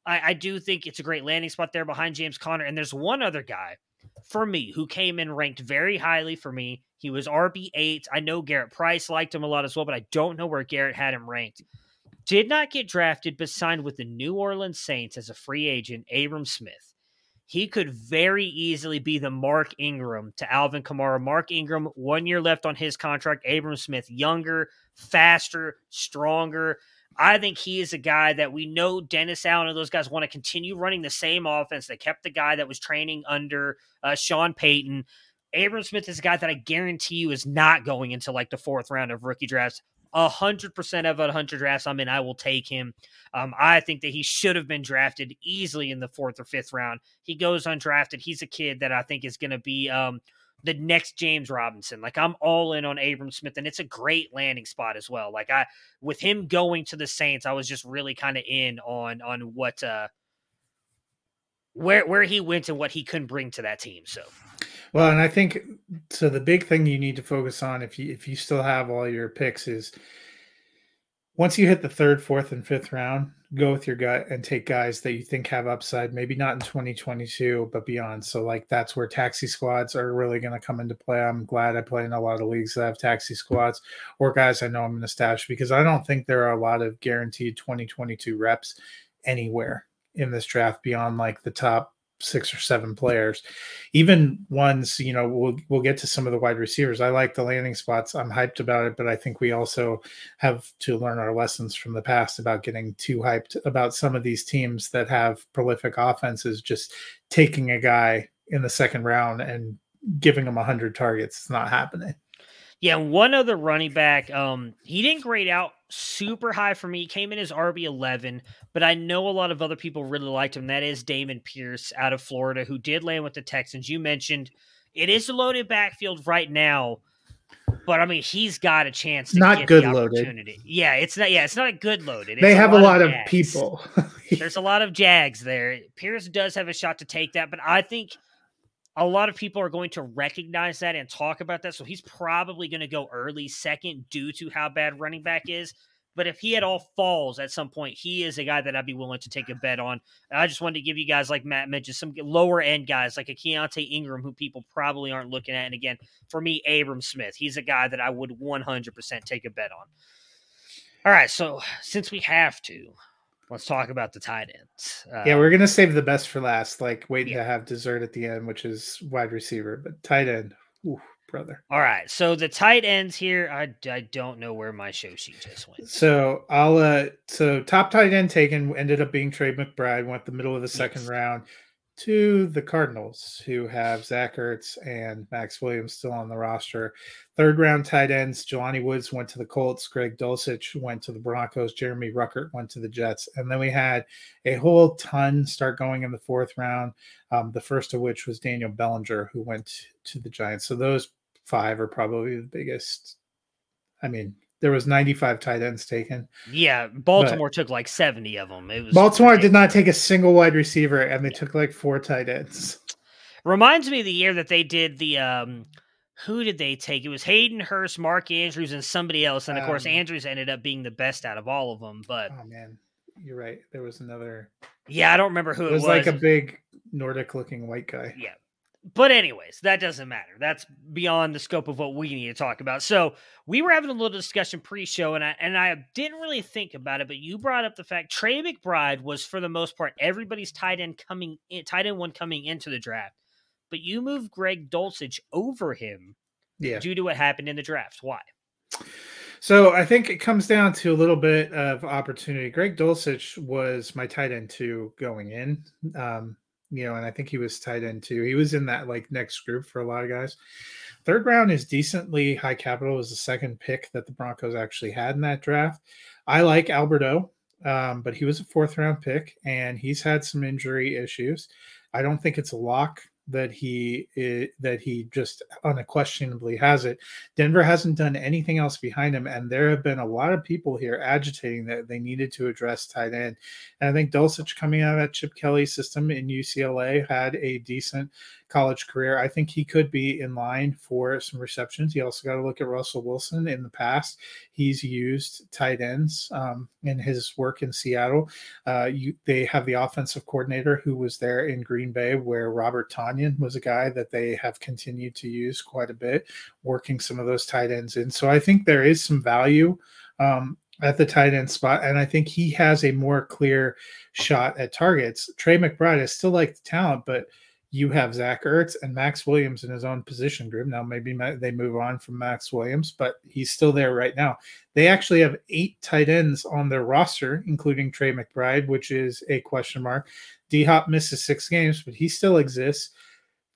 I, I do think it's a great landing spot there behind James Conner. And there's one other guy for me who came in ranked very highly for me. He was RB8. I know Garrett Price liked him a lot as well, but I don't know where Garrett had him ranked. Did not get drafted, but signed with the New Orleans Saints as a free agent, Abram Smith he could very easily be the Mark Ingram to Alvin Kamara. Mark Ingram, one year left on his contract. Abram Smith, younger, faster, stronger. I think he is a guy that we know Dennis Allen and those guys want to continue running the same offense. They kept the guy that was training under uh, Sean Payton. Abram Smith is a guy that I guarantee you is not going into like the fourth round of rookie drafts. Hundred percent of a hundred drafts I'm in, I will take him. Um, I think that he should have been drafted easily in the fourth or fifth round. He goes undrafted. He's a kid that I think is going to be um, the next James Robinson. Like I'm all in on Abram Smith, and it's a great landing spot as well. Like I, with him going to the Saints, I was just really kind of in on on what uh, where where he went and what he couldn't bring to that team. So. Well, and I think so. The big thing you need to focus on if you if you still have all your picks is once you hit the third, fourth, and fifth round, go with your gut and take guys that you think have upside. Maybe not in 2022, but beyond. So like that's where taxi squads are really going to come into play. I'm glad I play in a lot of leagues that have taxi squads or guys I know I'm going to stash because I don't think there are a lot of guaranteed 2022 reps anywhere in this draft beyond like the top six or seven players, even ones, you know, we'll we'll get to some of the wide receivers. I like the landing spots. I'm hyped about it, but I think we also have to learn our lessons from the past about getting too hyped about some of these teams that have prolific offenses just taking a guy in the second round and giving him 100 targets. It's not happening. Yeah, one other running back, um, he didn't grade out super high for me. He came in as RB eleven, but I know a lot of other people really liked him. That is Dameon Pierce out of Florida, who did land with the Texans. You mentioned it is a loaded backfield right now, but I mean he's got a chance. to Not good loaded. Yeah, it's not. Yeah, it's not a good loaded. It's they have a lot, of, of people. [laughs] There's a lot of Jags there. Pierce does have a shot to take that, but I think a lot of people are going to recognize that and talk about that. So he's probably going to go early second due to how bad running back is. But if he at all falls at some point, he is a guy that I'd be willing to take a bet on. I just wanted to give you guys, like Matt mentioned, some lower end guys like a Keaontay Ingram, who people probably aren't looking at. And again, for me, Abram Smith, he's a guy that I would 100% take a bet on. All right, so since we have to, let's talk about the tight ends. Uh, yeah, we're gonna save the best for last, like waiting yeah. to have dessert at the end, which is wide receiver, but tight end. Ooh, brother. All right, so the tight ends here, I, I don't know where my show sheet just went. So I'll uh, so top tight end taken ended up being Trey McBride, went the middle of the second yes. round to the Cardinals, who have Zach Ertz and Maxx Williams still on the roster. Third round tight ends, Jelani Woods went to the Colts, Greg Dulcich went to the Broncos, Jeremy Ruckert went to the Jets. And then we had a whole ton start going in the fourth round, um, the first of which was Daniel Bellinger, who went to the Giants. So those five are probably the biggest. I mean, there was 95 tight ends taken. Yeah, Baltimore took like 70 of them. It was Baltimore did not take a single wide receiver, and they took like four tight ends. Reminds me of the year that they did the um, who did they take? It was Hayden Hurst, Mark Andrews, and somebody else. And of um, course, Andrews ended up being the best out of all of them. But oh man, you're right. There was another. Yeah, I don't remember who it, it was. Like a big Nordic-looking white guy. Yeah, but anyways, that doesn't matter. That's beyond the scope of what we need to talk about. So we were having a little discussion pre-show, and I and I didn't really think about it, but you brought up the fact Trey McBride was for the most part everybody's tight end coming in, tight end one coming into the draft, but you moved Greg Dulcich over him, yeah. due to what happened in the draft. Why? So I think it comes down to a little bit of opportunity. Greg Dulcich was my tight end two going in. Um, you know, and I think he was tight end too. He was in that like next group for a lot of guys. Third round is decently high capital. It was the second pick that the Broncos actually had in that draft. I like Albert O, um, but he was a fourth round pick and he's had some injury issues. I don't think it's a lock that he eh, that he just unquestionably has it. Denver hasn't done anything else behind him, and there have been a lot of people here agitating that they needed to address tight end. And I think Dulcich coming out of that Chip Kelly system in UCLA had a decent college career. I think he could be in line for some receptions. You also got to look at Russell Wilson in the past. He's used tight ends um, in his work in Seattle. Uh, you, they have the offensive coordinator who was there in Green Bay, where Robert Tonyan was a guy that they have continued to use quite a bit, working some of those tight ends in. So I think there is some value. Um, at the tight end spot, and I think he has a more clear shot at targets. Trey McBride, I still like the talent, but you have Zach Ertz and Maxx Williams in his own position group. Now, maybe they move on from Maxx Williams, but he's still there right now. They actually have eight tight ends on their roster, including Trey McBride, which is a question mark. D Hop misses six games, but he still exists.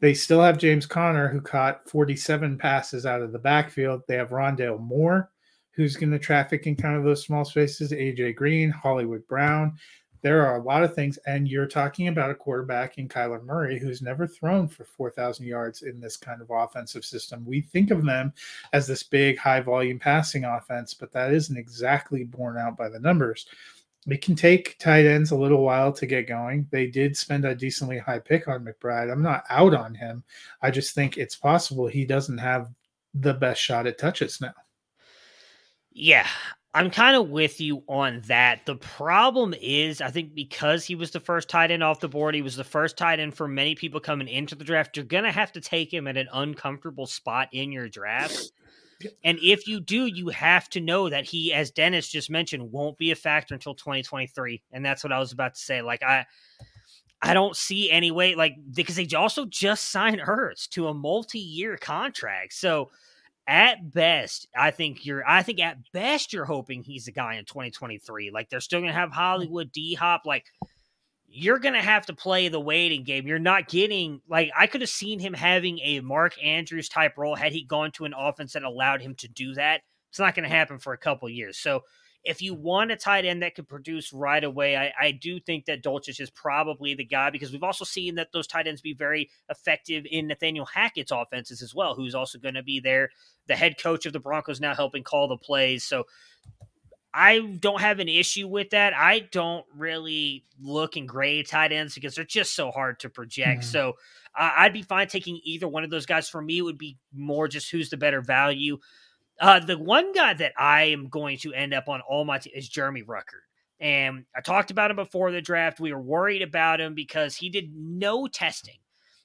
They still have James Conner, who caught 47 passes out of the backfield. They have Rondale Moore, who's going to traffic in kind of those small spaces. AJ Green, Hollywood Brown. There are a lot of things, and you're talking about a quarterback in Kyler Murray who's never thrown for 4,000 yards in this kind of offensive system. We think of them as this big, high volume passing offense, but that isn't exactly borne out by the numbers. It can take tight ends a little while to get going. They did spend a decently high pick on McBride. I'm not out on him. I just think it's possible he doesn't have the best shot at touches now. Yeah, I'm kind of with you on that. The problem is, I think because he was the first tight end off the board, he was the first tight end for many people coming into the draft. You're going to have to take him at an uncomfortable spot in your draft. And if you do, you have to know that he, as Dennis just mentioned, won't be a factor until 2023. And that's what I was about to say. Like, I. I don't see any way, like, because they also just signed Ertz to a multi year contract. So, at best, I think you're. I think at best you're hoping he's the guy in 2023. Like they're still gonna have mm. Hollywood D Hop. Like you're gonna have to play the waiting game. You're not getting like I could have seen him having a Mark Andrews type role had he gone to an offense that allowed him to do that. It's not gonna happen for a couple years. So if you want a tight end that could produce right away, I, I do think that Dulcich is probably the guy because we've also seen that those tight ends be very effective in Nathaniel Hackett's offenses as well, who's also going to be there. The head coach of the Broncos now helping call the plays. So I don't have an issue with that. I don't really look and grade tight ends because they're just so hard to project. Mm-hmm. So uh, I'd be fine taking either one of those guys. For me, it would be more just who's the better value. Uh, the one guy that I am going to end up on all my is Jeremy Ruckert. And I talked about him before the draft. We were worried about him because he did no testing.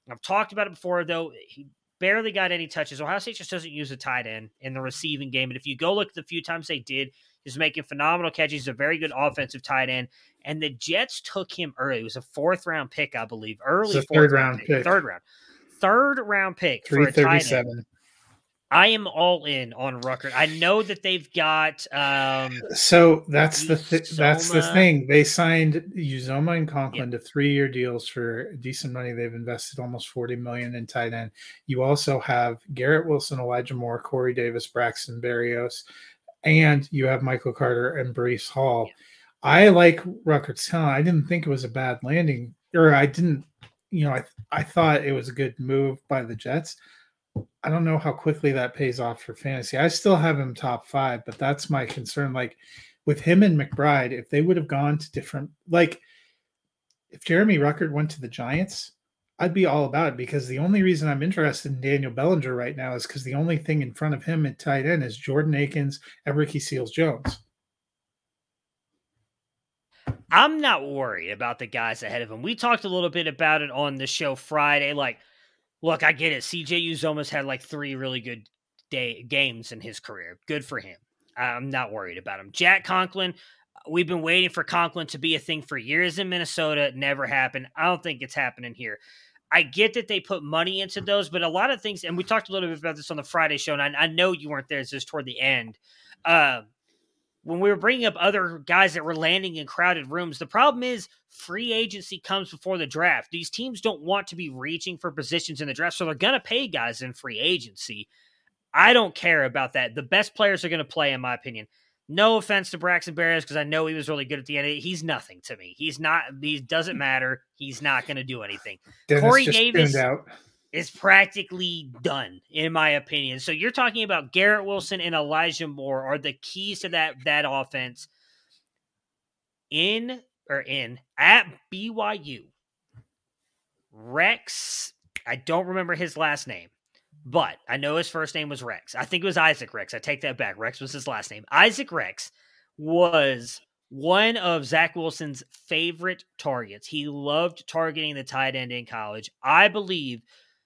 I've talked about it before, though. He barely got any touches. Ohio State just doesn't use a tight end in the receiving game. And if you go look at the few times they did, he's making phenomenal catches. He's a very good offensive tight end. And the Jets took him early. It was a fourth round pick, I believe. Early third round pick. pick. Third round. Third round pick for a tight end. I am all in on Ruckert. I know that they've got. Um, so that's the th- that's the thing. They signed Uzomah and Conklin yeah. to three year deals for decent money. They've invested almost forty million in tight end. You also have Garrett Wilson, Elijah Moore, Corey Davis, Braxton Berrios, and you have Michael Carter and Breece Hall. Yeah. I like Ruckert's talent. I didn't think it was a bad landing, or I didn't. You know, I I thought it was a good move by the Jets. I don't know how quickly that pays off for fantasy. I still have him top five, but that's my concern. Like with him and McBride, if they would have gone to different, like if Jeremy Ruckert went to the Giants, I'd be all about it because the only reason I'm interested in Daniel Bellinger right now is because the only thing in front of him at tight end is Jordan Akins and Ricky Seals Jones. I'm not worried about the guys ahead of him. We talked a little bit about it on the show Friday. Like, look, I get it. CJ Uzomah's had like three really good day games in his career. Good for him. I'm not worried about him. Jack Conklin, we've been waiting for Conklin to be a thing for years in Minnesota. Never happened. I don't think it's happening here. I get that they put money into those, but a lot of things, and we talked a little bit about this on the Friday show, and I, I know you weren't there, it's just toward the end. Uh, when we were bringing up other guys that were landing in crowded rooms, the problem is free agency comes before the draft. These teams don't want to be reaching for positions in the draft, so they're going to pay guys in free agency. I don't care about that. The best players are going to play, in my opinion. No offense to Braxton Berrios because I know he was really good at the end. He's nothing to me. He's not. He doesn't [laughs] matter. He's not going to do anything. Dennis Corey Davis. Out is practically done, in my opinion. So you're talking about Garrett Wilson and Elijah Moore are the keys to that that offense in or in at BYU. Rex, I don't remember his last name, but I know his first name was Rex. I think it was Isaac Rex. I take that back. Rex was his last name. Isaac Rex was one of Zach Wilson's favorite targets. He loved targeting the tight end in college. I believe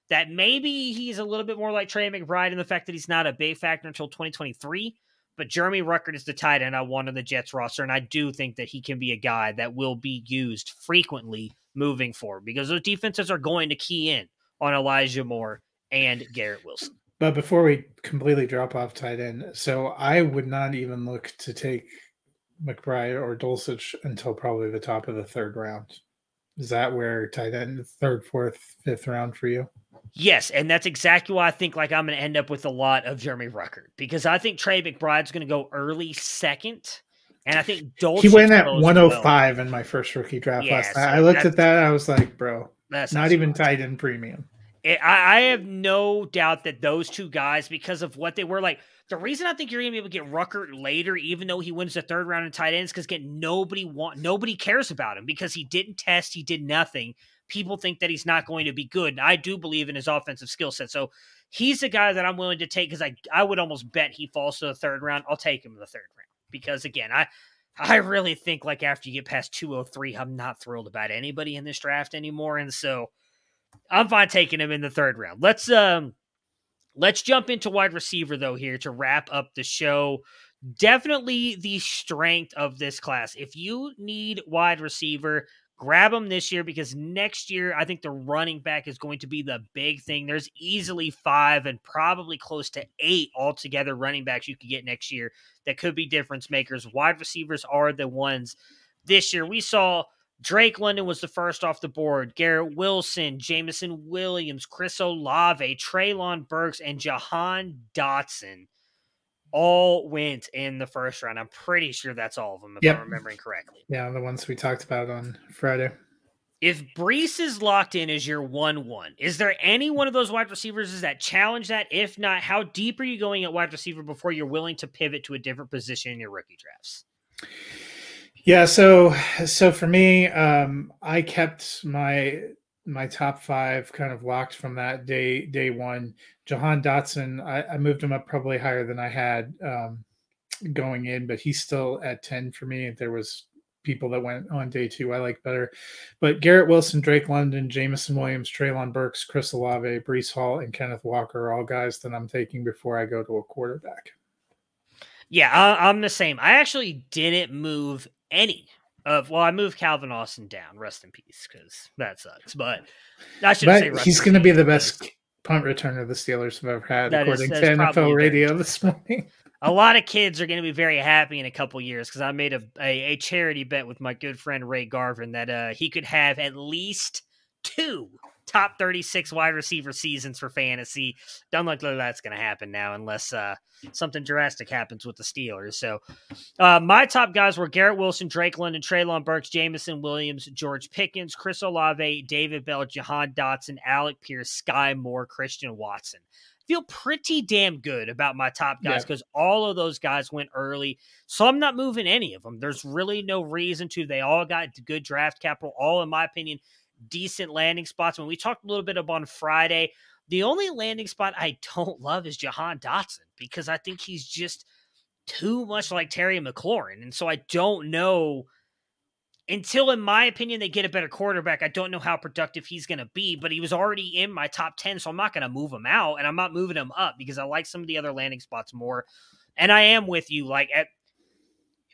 that maybe he's a little bit more like Trey McBride in the fact that he's not a big factor until 2023. But Jeremy Ruckert is the tight end I want on the Jets roster, and I do think that he can be a guy that will be used frequently moving forward because those defenses are going to key in on Elijah Moore and Garrett Wilson. But before we completely drop off tight end, so I would not even look to take McBride or Dulcich until probably the top of the third round. Is that where tight end third, fourth, fifth round for you? Yes, and that's exactly why I think like I'm going to end up with a lot of Jeremy Ruckert because I think Trey McBride's going to go early second, and I think Dulcich he went at 105 well. Oh in my first rookie draft yeah, last night. So I looked at that, I was like, bro, that's not even tight end premium. It, I, I have no doubt that those two guys, because of what they were like, the reason I think you're going to be able to get Ruckert later, even though he wins the third round in tight ends, because again, nobody want nobody cares about him because he didn't test, he did nothing people think that he's not going to be good. And I do believe in his offensive skill set. So he's the guy that I'm willing to take because I, I would almost bet he falls to the third round. I'll take him in the third round because, again, I. I really think like after you get past 203, I'm not thrilled about anybody in this draft anymore. And so I'm fine taking him in the third round. Let's um let's jump into wide receiver though here to wrap up the show. Definitely the strength of this class. If you need wide receiver, grab them this year because next year I think the running back is going to be the big thing. There's easily five and probably close to eight altogether running backs you could get next year that could be difference makers. Wide receivers are the ones this year. We saw Drake London was the first off the board. Garrett Wilson, Jameson Williams, Chris Olave, Treylon Burks, and Jahan Dotson all went in the first round. I'm pretty sure that's all of them, if yep. I'm remembering correctly. Yeah, the ones we talked about on Friday. If Breece is locked in as your 1 1, is there any one of those wide receivers that challenge that? If not, how deep are you going at wide receiver before you're willing to pivot to a different position in your rookie drafts? Yeah, so so for me, um, I kept my my top five kind of locked from that day day one. Jahan Dotson, I, I moved him up probably higher than I had um, going in, but he's still at ten for me. There was people that went on day two I like better, but Garrett Wilson, Drake London, Jameson Williams, Treylon Burks, Chris Olave, Breece Hall, and Kenneth Walker are all guys that I'm taking before I go to a quarterback. Yeah, I, I'm the same. I actually didn't move any of well, I moved Calvin Austin down. Rest in peace, because that sucks. But I should say he's going to be the best punt returner the Steelers have ever had, according is, to NFL Radio this morning. a lot of kids are going to be very happy in a couple years because I made a, a, a charity bet with my good friend Ray Garvin that uh, he could have at least two top 36 wide receiver seasons for fantasy. Don't look like that's going to happen now unless uh, something drastic happens with the Steelers. So uh, my top guys were Garrett Wilson, Drake London, Treylon Burks, Jameson Williams, George Pickens, Chris Olave, David Bell, Jahan Dotson, Alec Pierce, Skyy Moore, Christian Watson. Feel pretty damn good about my top guys because yeah. all of those guys went early. So I'm not moving any of them. There's really no reason to. They all got good draft capital, all, in my opinion, decent landing spots. When we talked a little bit about on Friday, the only landing spot I don't love is Jahan Dotson because I think he's just too much like Terry McLaurin. And so I don't know until, in my opinion, they get a better quarterback. I don't know how productive he's going to be, but he was already in my top 10, so I'm not going to move him out and I'm not moving him up because I like some of the other landing spots more. And I am with you. Like, at,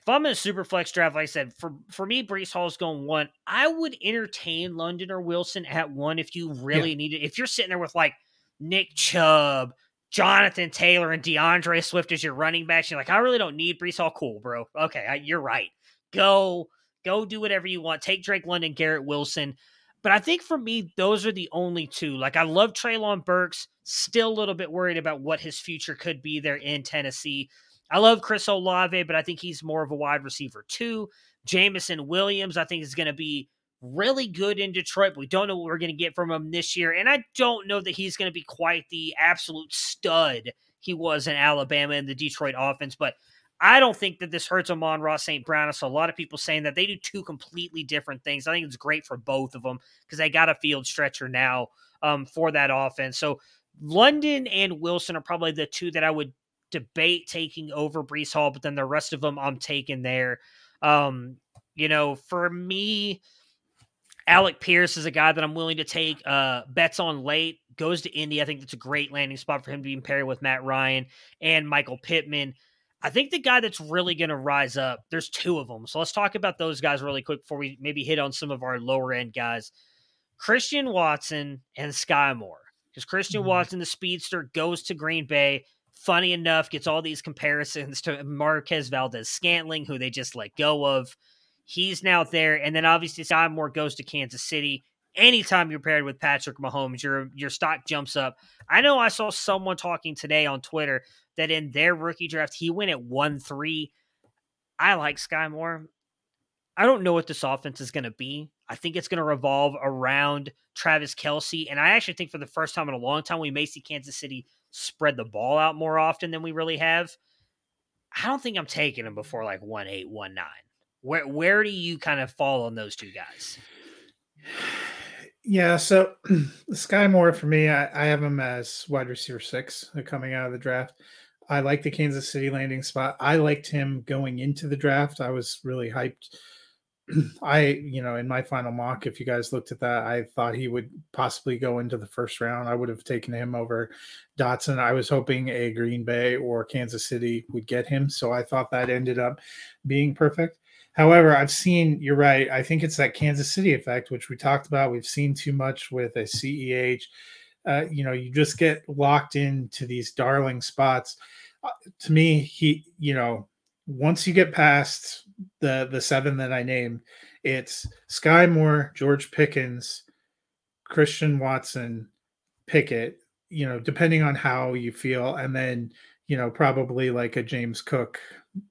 if I'm in a super flex draft, like I said, for, for me, Breece Hall's going one. I would entertain London or Wilson at one if you really yeah. need it. If you're sitting there with like Nick Chubb, Jonathan Taylor, and DeAndre Swift as your running backs, you're like, I really don't need Breece Hall. Cool, bro. Okay, I, you're right. Go, go do whatever you want. Take Drake London, Garrett Wilson. But I think for me, those are the only two. Like I love Treylon Burks. Still a little bit worried about what his future could be there in Tennessee. I love Chris Olave, but I think he's more of a wide receiver too. Jameson Williams, I think is going to be really good in Detroit. But we don't know what we're going to get from him this year. And I don't know that he's going to be quite the absolute stud he was in Alabama in the Detroit offense. But I don't think that this hurts Amon-Ra St. Brown. So a lot of people saying that they do two completely different things. I think it's great for both of them because they got a field stretcher now um, for that offense. So London and Wilson are probably the two that I would debate taking over Breece Hall, but then the rest of them I'm taking there. Um, you know, for me, Alec Pierce is a guy that I'm willing to take uh, bets on late. Goes to Indy. I think that's a great landing spot for him to be paired with Matt Ryan and Michael Pittman. I think the guy that's really going to rise up, there's two of them. So let's talk about those guys really quick before we maybe hit on some of our lower end guys. Christian Watson and Skyy Moore. Because Christian mm-hmm. Watson, the speedster, goes to Green Bay funny enough, gets all these comparisons to Marquez Valdes Scantling, who they just let go of. He's now there. And then obviously Skyy Moore goes to Kansas City. Anytime you're paired with Patrick Mahomes, your your stock jumps up. I know I saw someone talking today on Twitter that in their rookie draft, he went at 1 3. I like Skyy Moore. I don't know what this offense is going to be. I think it's going to revolve around Travis Kelce. And I actually think for the first time in a long time, we may see Kansas City spread the ball out more often than we really have. I don't think I'm taking him before like 1 8, 1 9. Where, where do you kind of fall on those two guys? [sighs] Yeah, so [clears throat] Skyy Moore for me, I, I have him as wide receiver six uh, coming out of the draft. I like the Kansas City landing spot. I liked him going into the draft. I was really hyped I, you know, in my final mock, if you guys looked at that, I thought he would possibly go into the first round. I would have taken him over Dotson. I was hoping a Green Bay or Kansas City would get him. So I thought that ended up being perfect. However, I've seen, you're right. I think it's that Kansas City effect, which we talked about. We've seen too much with a CEH. Uh, you know, you just get locked into these darling spots. Uh, to me, he, you know, once you get past the the seven that I named, it's Skyy Moore, George Pickens, Christian Watson, Pickett. You know, depending on how you feel, and then you know probably like a James Cook.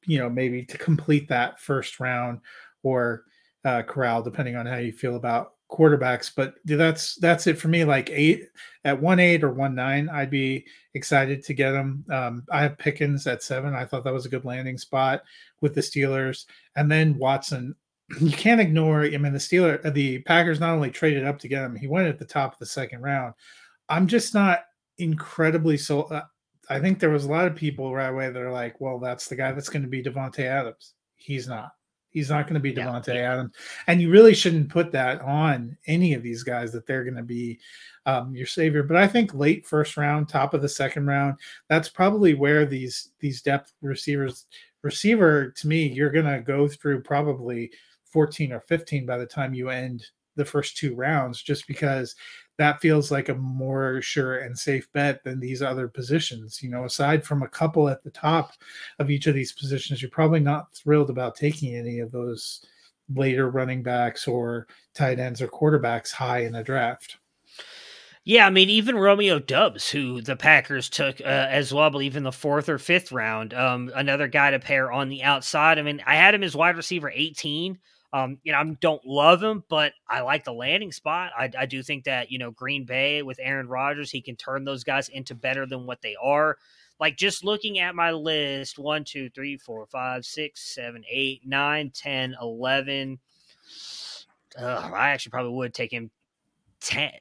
You know, maybe to complete that first round or uh, Corral, depending on how you feel about quarterbacks. But that's that's it for me. Like eight at one eight or one nine, I'd be excited to get them. Um, I have Pickens at seven. I thought that was a good landing spot with the Steelers, and then Watson. [clears throat] You can't ignore. I mean, the Steeler, uh, the Packers not only traded up to get him, he went at the top of the second round. I'm just not incredibly so. Uh, I think there was a lot of people right away that are like, "Well, that's the guy that's going to be Davante Adams." He's not. He's not going to be Davante yeah. Adams, and you really shouldn't put that on any of these guys that they're going to be um, your savior. But I think late first round, top of the second round, that's probably where these these depth receivers receiver to me, you're going to go through probably 14 or 15 by the time you end the first two rounds, just because that feels like a more sure and safe bet than these other positions. You know, aside from a couple at the top of each of these positions, you're probably not thrilled about taking any of those later running backs or tight ends or quarterbacks high in the draft. Yeah, I mean, even Romeo Doubs, who the Packers took uh, as well, I believe in the fourth or fifth round, um, another guy to pair on the outside. I mean, I had him as wide receiver 18. Um, you know, I don't love him, but I like the landing spot. I, I do think that, you know, Green Bay with Aaron Rodgers, he can turn those guys into better than what they are. Like just looking at my list one, two, three, four, five, six, seven, eight, nine, 10, 11. Uh, I actually probably would take him 10,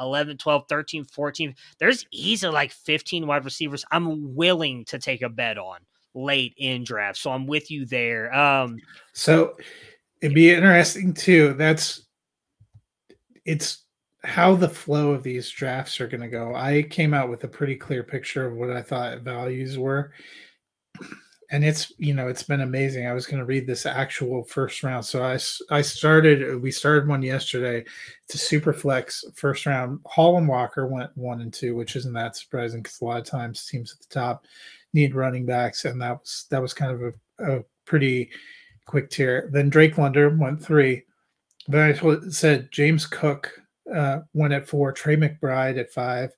11, 12, 13, 14. There's easily like 15 wide receivers I'm willing to take a bet on late in draft. So I'm with you there. Um, so it'd be interesting too. That's it's how the flow of these drafts are going to go. I came out with a pretty clear picture of what I thought values were. And it's, you know, it's been amazing. I was going to read this actual first round. So I, I started, we started one yesterday. It's a super flex first round. Hall and Walker went one and two, which isn't that surprising because a lot of times teams at the top need running backs. And that was, that was kind of a, a pretty, quick tier. Then Drake London went three. Then I said James Cook uh, went at four, Trey McBride at five.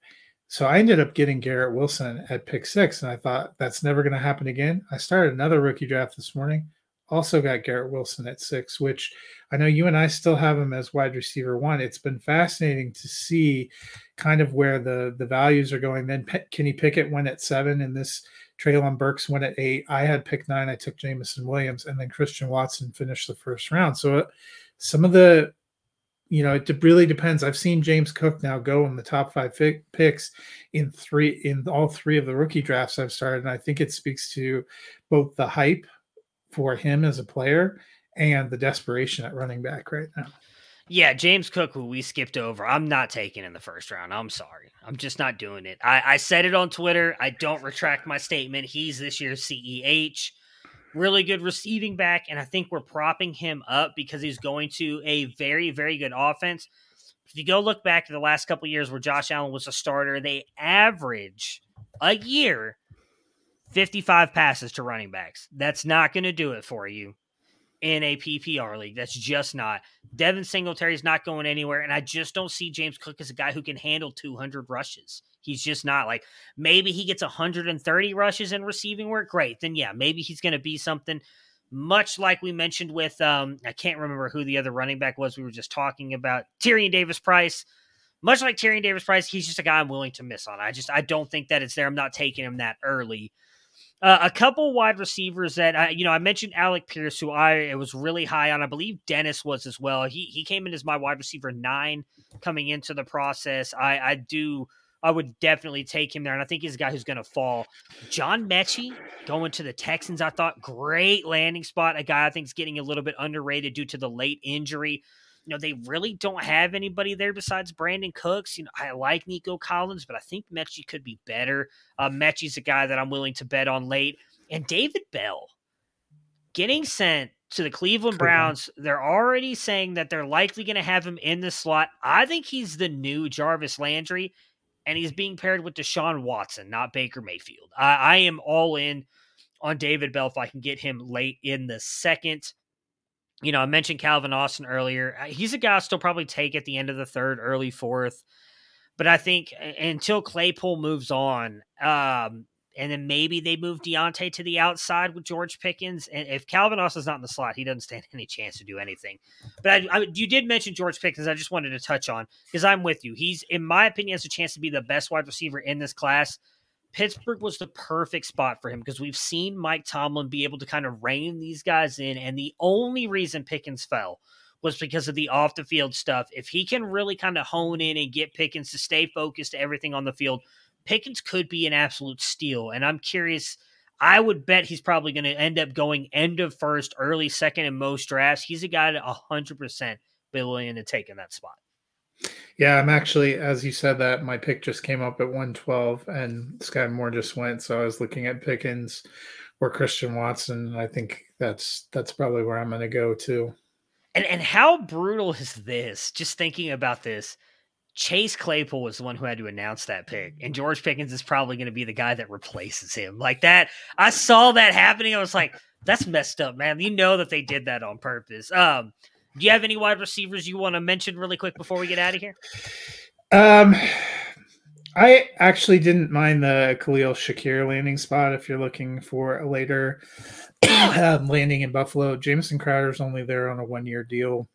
So I ended up getting Garrett Wilson at pick six, and I thought that's never going to happen again. I started another rookie draft this morning. Also got Garrett Wilson at six, which I know you and I still have him as wide receiver one. It's been fascinating to see kind of where the the values are going. Then Kenny Pickett went at seven in this Treylon Burks went at eight. I had pick nine. I took Jameson Williams, and then Christian Watson finished the first round. So uh, some of the, you know, it really depends. I've seen James Cook now go in the top five picks in three in all three of the rookie drafts I've started, and I think it speaks to both the hype for him as a player and the desperation at running back right now. Yeah, James Cook, who we skipped over, I'm not taking in the first round. I'm sorry. I'm just not doing it. I, I said it on Twitter. I don't retract my statement. He's this year's CEH. Really good receiving back, and I think we're propping him up because he's going to a very, very good offense. If you go look back to the last couple years where Josh Allen was a starter, they average a year 55 passes to running backs. That's not going to do it for you. In a PPR league. That's just not. Devin Singletary's not going anywhere, and I just don't see James Cook as a guy who can handle 200 rushes. He's just not like maybe he gets 130 rushes in receiving work. Great, then yeah, maybe he's going to be something much like we mentioned with um I can't remember who the other running back was we were just talking about Tyrion Davis Price. Much like Tyrion Davis Price, he's just a guy I'm willing to miss on. I just I don't think that it's there. I'm not taking him that early. Uh, a couple wide receivers that I, you know, I mentioned Alec Pierce, who I was really high on. I believe Dennis was as well. He he came in as my wide receiver nine coming into the process. I I do I would definitely take him there, and I think he's a guy who's going to fall. John Metchie going to the Texans, I thought great landing spot. A guy I think is getting a little bit underrated due to the late injury. You know, they really don't have anybody there besides Brandin Cooks. You know, I like Nico Collins, but I think Metchie could be better. Uh, Metchie's a guy that I'm willing to bet on late. And David Bell getting sent to the Cleveland Browns. They're already saying that they're likely going to have him in the slot. I think he's the new Jarvis Landry, and he's being paired with Deshaun Watson, not Baker Mayfield. I, I am all in on David Bell if I can get him late in the second you know, I mentioned Calvin Austin earlier. Uh, he's a guy I'll still probably take at the end of the third, early fourth. But I think until Claypool moves on, um, and then maybe they move Diontae to the outside with George Pickens. And if Calvin Austin's not in the slot, he doesn't stand [laughs] any chance to do anything. But I, I, you did mention George Pickens. I just wanted to touch on because I'm with you. He's, in my opinion, has a chance to be the best wide receiver in this class. Pittsburgh was the perfect spot for him because we've seen Mike Tomlin be able to kind of rein these guys in. And the only reason Pickens fell was because of the off the field stuff. If he can really kind of hone in and get Pickens to stay focused to everything on the field, Pickens could be an absolute steal. And I'm curious. I would bet he's probably going to end up going end of first, early second in most drafts. He's a guy that 100% be willing to take in that spot. Yeah, I'm actually, as you said that, my pick just came up at 112 and Skyy Moore just went. So I was looking at Pickens or Christian Watson. I think that's that's probably where I'm gonna go to. And and how brutal is this? Just thinking about this. Chase Claypool was the one who had to announce that pick, and George Pickens is probably going to be the guy that replaces him. Like that, I saw that happening. I was like, "That's messed up, man." You know that they did that on purpose. Um, do you have any wide receivers you want to mention really quick before we get out of here? Um, I actually didn't mind the Khalil Shakir landing spot if you're looking for a later [coughs] um, landing in Buffalo. Jamison Crowder's only there on a one year deal.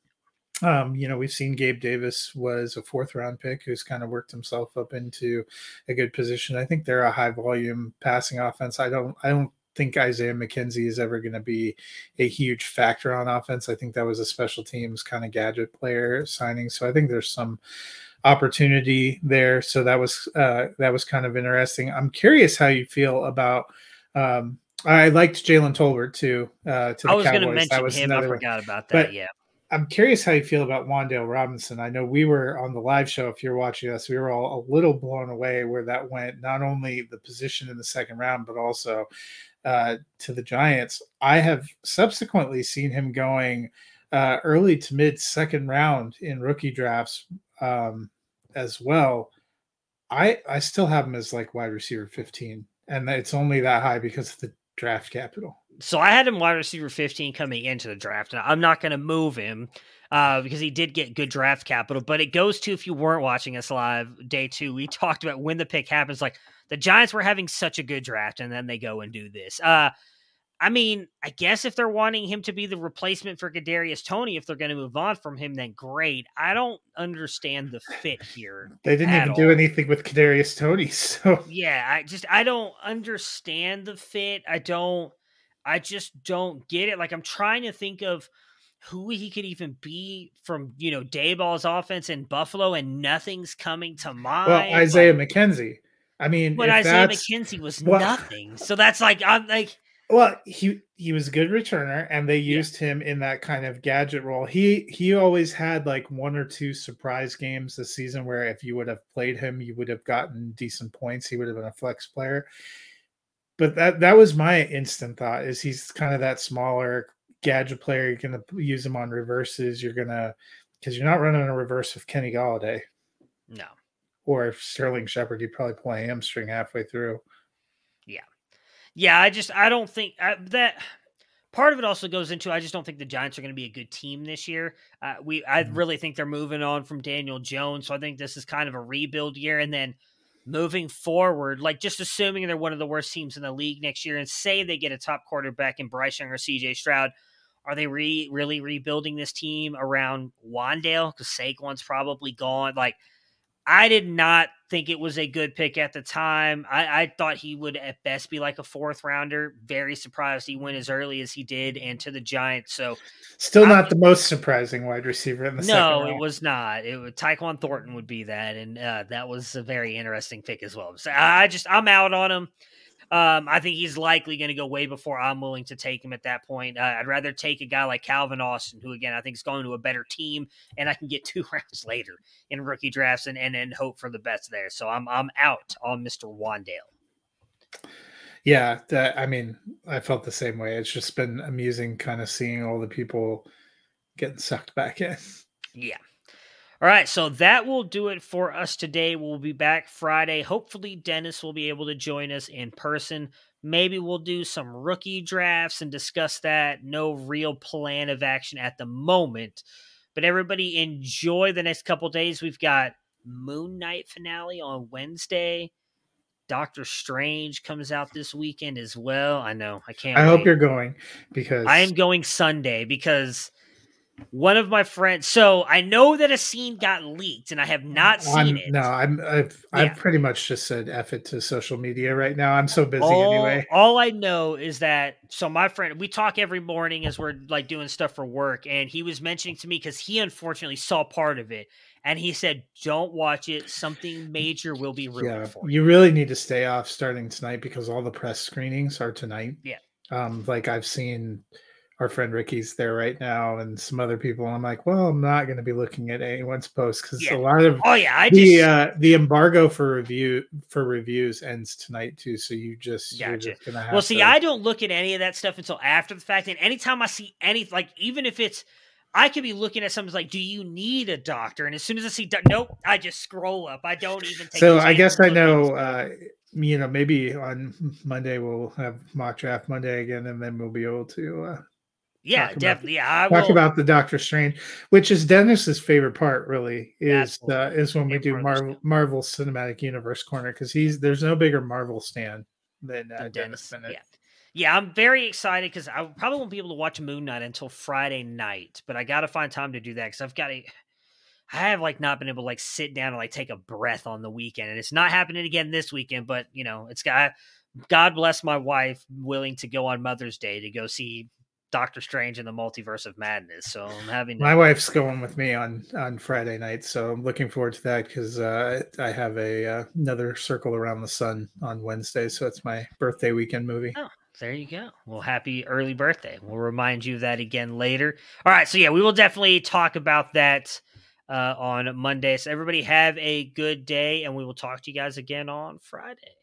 Um, you know, we've seen Gabe Davis was a fourth round pick who's kind of worked himself up into a good position. I think they're a high volume passing offense. I don't I don't think Isaiah McKenzie is ever going to be a huge factor on offense. I think that was a special teams kind of gadget player signing. So I think there's some opportunity there. So that was uh, that was kind of interesting. I'm curious how you feel about. Um, I liked Jalen Tolbert too. Uh, to the I was going to mention him. I forgot one. about that. But yeah. I'm curious how you feel about Wan'Dale Robinson. I know we were on the live show. If you're watching us, we were all a little blown away where that went. Not only the position in the second round, but also uh, to the Giants. I have subsequently seen him going uh, early to mid second round in rookie drafts um, as well. I I still have him as like wide receiver 15, and it's only that high because of the draft capital. So I had him wide receiver 15 coming into the draft, and I'm not going to move him uh, because he did get good draft capital. But it goes to if you weren't watching us live day two, we talked about when the pick happens, like the Giants were having such a good draft, and then they go and do this. Uh, I mean, I guess if they're wanting him to be the replacement for Kadarius Toney, if they're going to move on from him, then great. I don't understand the fit here. [laughs] They didn't even all. do anything with Kadarius Toney, [laughs] so yeah, I just I don't understand the fit. I don't. I just don't get it. Like I'm trying to think of who he could even be from you know Daboll's offense in Buffalo, and nothing's coming to mind. Well, Isaiah like, McKenzie. I mean, but Isaiah McKenzie was well, nothing. So that's like I'm like. Well, he he was a good returner, and they used yeah. him in that kind of gadget role. He he always had like one or two surprise games this season where if you would have played him, you would have gotten decent points. He would have been a flex player. But that that was my instant thought: is he's kind of that smaller gadget player. You're gonna use him on reverses. You're gonna because you're not running a reverse with Kenny Golladay. No or if Sterling Shepard, you'd probably pull a hamstring halfway through. Yeah, yeah. I just I don't think I, that part of it also goes into I just don't think the Giants are going to be a good team this year. Uh, we I Mhm. really think they're moving on from Daniel Jones, so I think this is kind of a rebuild year. And then moving forward, like just assuming they're one of the worst teams in the league next year, and say they get a top quarterback in Bryce Young or C.J. Stroud, are they re- really rebuilding this team around Wan'Dale? Because Saquon's probably gone. Like I did not think it was a good pick at the time. I, I thought he would at best be like a fourth rounder. Very surprised he went as early as he did and to the Giants. So Still I- not the most surprising wide receiver in the second no, it was not. It was Tyquan Thornton would be that, and uh, that was a very interesting pick as well. So I just I'm out on him. Um, I think he's likely going to go way before I'm willing to take him at that point. Uh, I'd rather take a guy like Calvin Austin, who again I think is going to a better team, and I can get [laughs] two rounds later in rookie drafts and and, and hope for the best there. So I'm I'm out on Mr. Wan'Dale. Yeah, that, I mean, I felt the same way. It's just been amusing kind of seeing all the people getting sucked back in. Yeah. All right, so that will do it for us today. We'll be back Friday. Hopefully, Dennis will be able to join us in person. Maybe we'll do some rookie drafts and discuss that. No real plan of action at the moment. But everybody enjoy the next couple days. We've got Moon Knight finale on Wednesday. Doctor Strange comes out this weekend as well. I know. I can't I hope you're going because I am going Sunday because one of my friends. So I know that a scene got leaked, and I have not seen I'm, it. No, I'm I've Yeah. I've pretty much just said F it to social media right now. I'm so busy all, anyway. all I know is that so my friend, we talk every morning as we're like doing stuff for work, and he was mentioning to me because he unfortunately saw part of it, and he said, "Don't watch it. Something major will be ruined Yeah, for you." you really need to stay off starting tonight because all the press screenings are tonight. Yeah. Um, like I've seen our friend Ricky's there right now and some other people. And I'm like, well, I'm not going to be looking at anyone's posts because Yeah. a lot of Oh yeah, I the just uh, the embargo for review for reviews ends tonight too. So you just you're Gotcha. just gonna have Well, see, to- I don't look at any of that stuff until after the fact. And anytime I see any, like, even if it's, I could be looking at something like, "Do you need a doctor?" And as soon as I see, doc- nope, I just scroll up. I don't even. Take so I guess I know. Uh, you know, maybe on Monday we'll have mock draft Monday again, and then we'll be able to uh, yeah, talk about- definitely. Yeah, I talk will. about the Doctor Strange, which is Dennis's favorite part. Really is uh, is when we do Marvel Marvel Cinematic Universe corner because he's there's no bigger Marvel stand than uh, Dennis Dennis. Yeah. Yeah, I'm very excited because I probably won't be able to watch Moon Knight until Friday night, but I got to find time to do that because I've got to. I have like not been able to like sit down and like take a breath on the weekend, and it's not happening again this weekend. But you know, it's got. God bless my wife, willing to go on Mother's Day to go see Doctor Strange and the Multiverse of Madness. So I'm having to. My wife's going with me on on Friday night, so I'm looking forward to that because uh, I have a uh, another Circle Around the Sun on Wednesday, so it's my birthday weekend movie. Oh, there you go. Well, happy early birthday. We'll remind you of that again later. All right. So, yeah, we will definitely talk about that uh, on Monday. So, everybody have a good day, and we will talk to you guys again on Friday.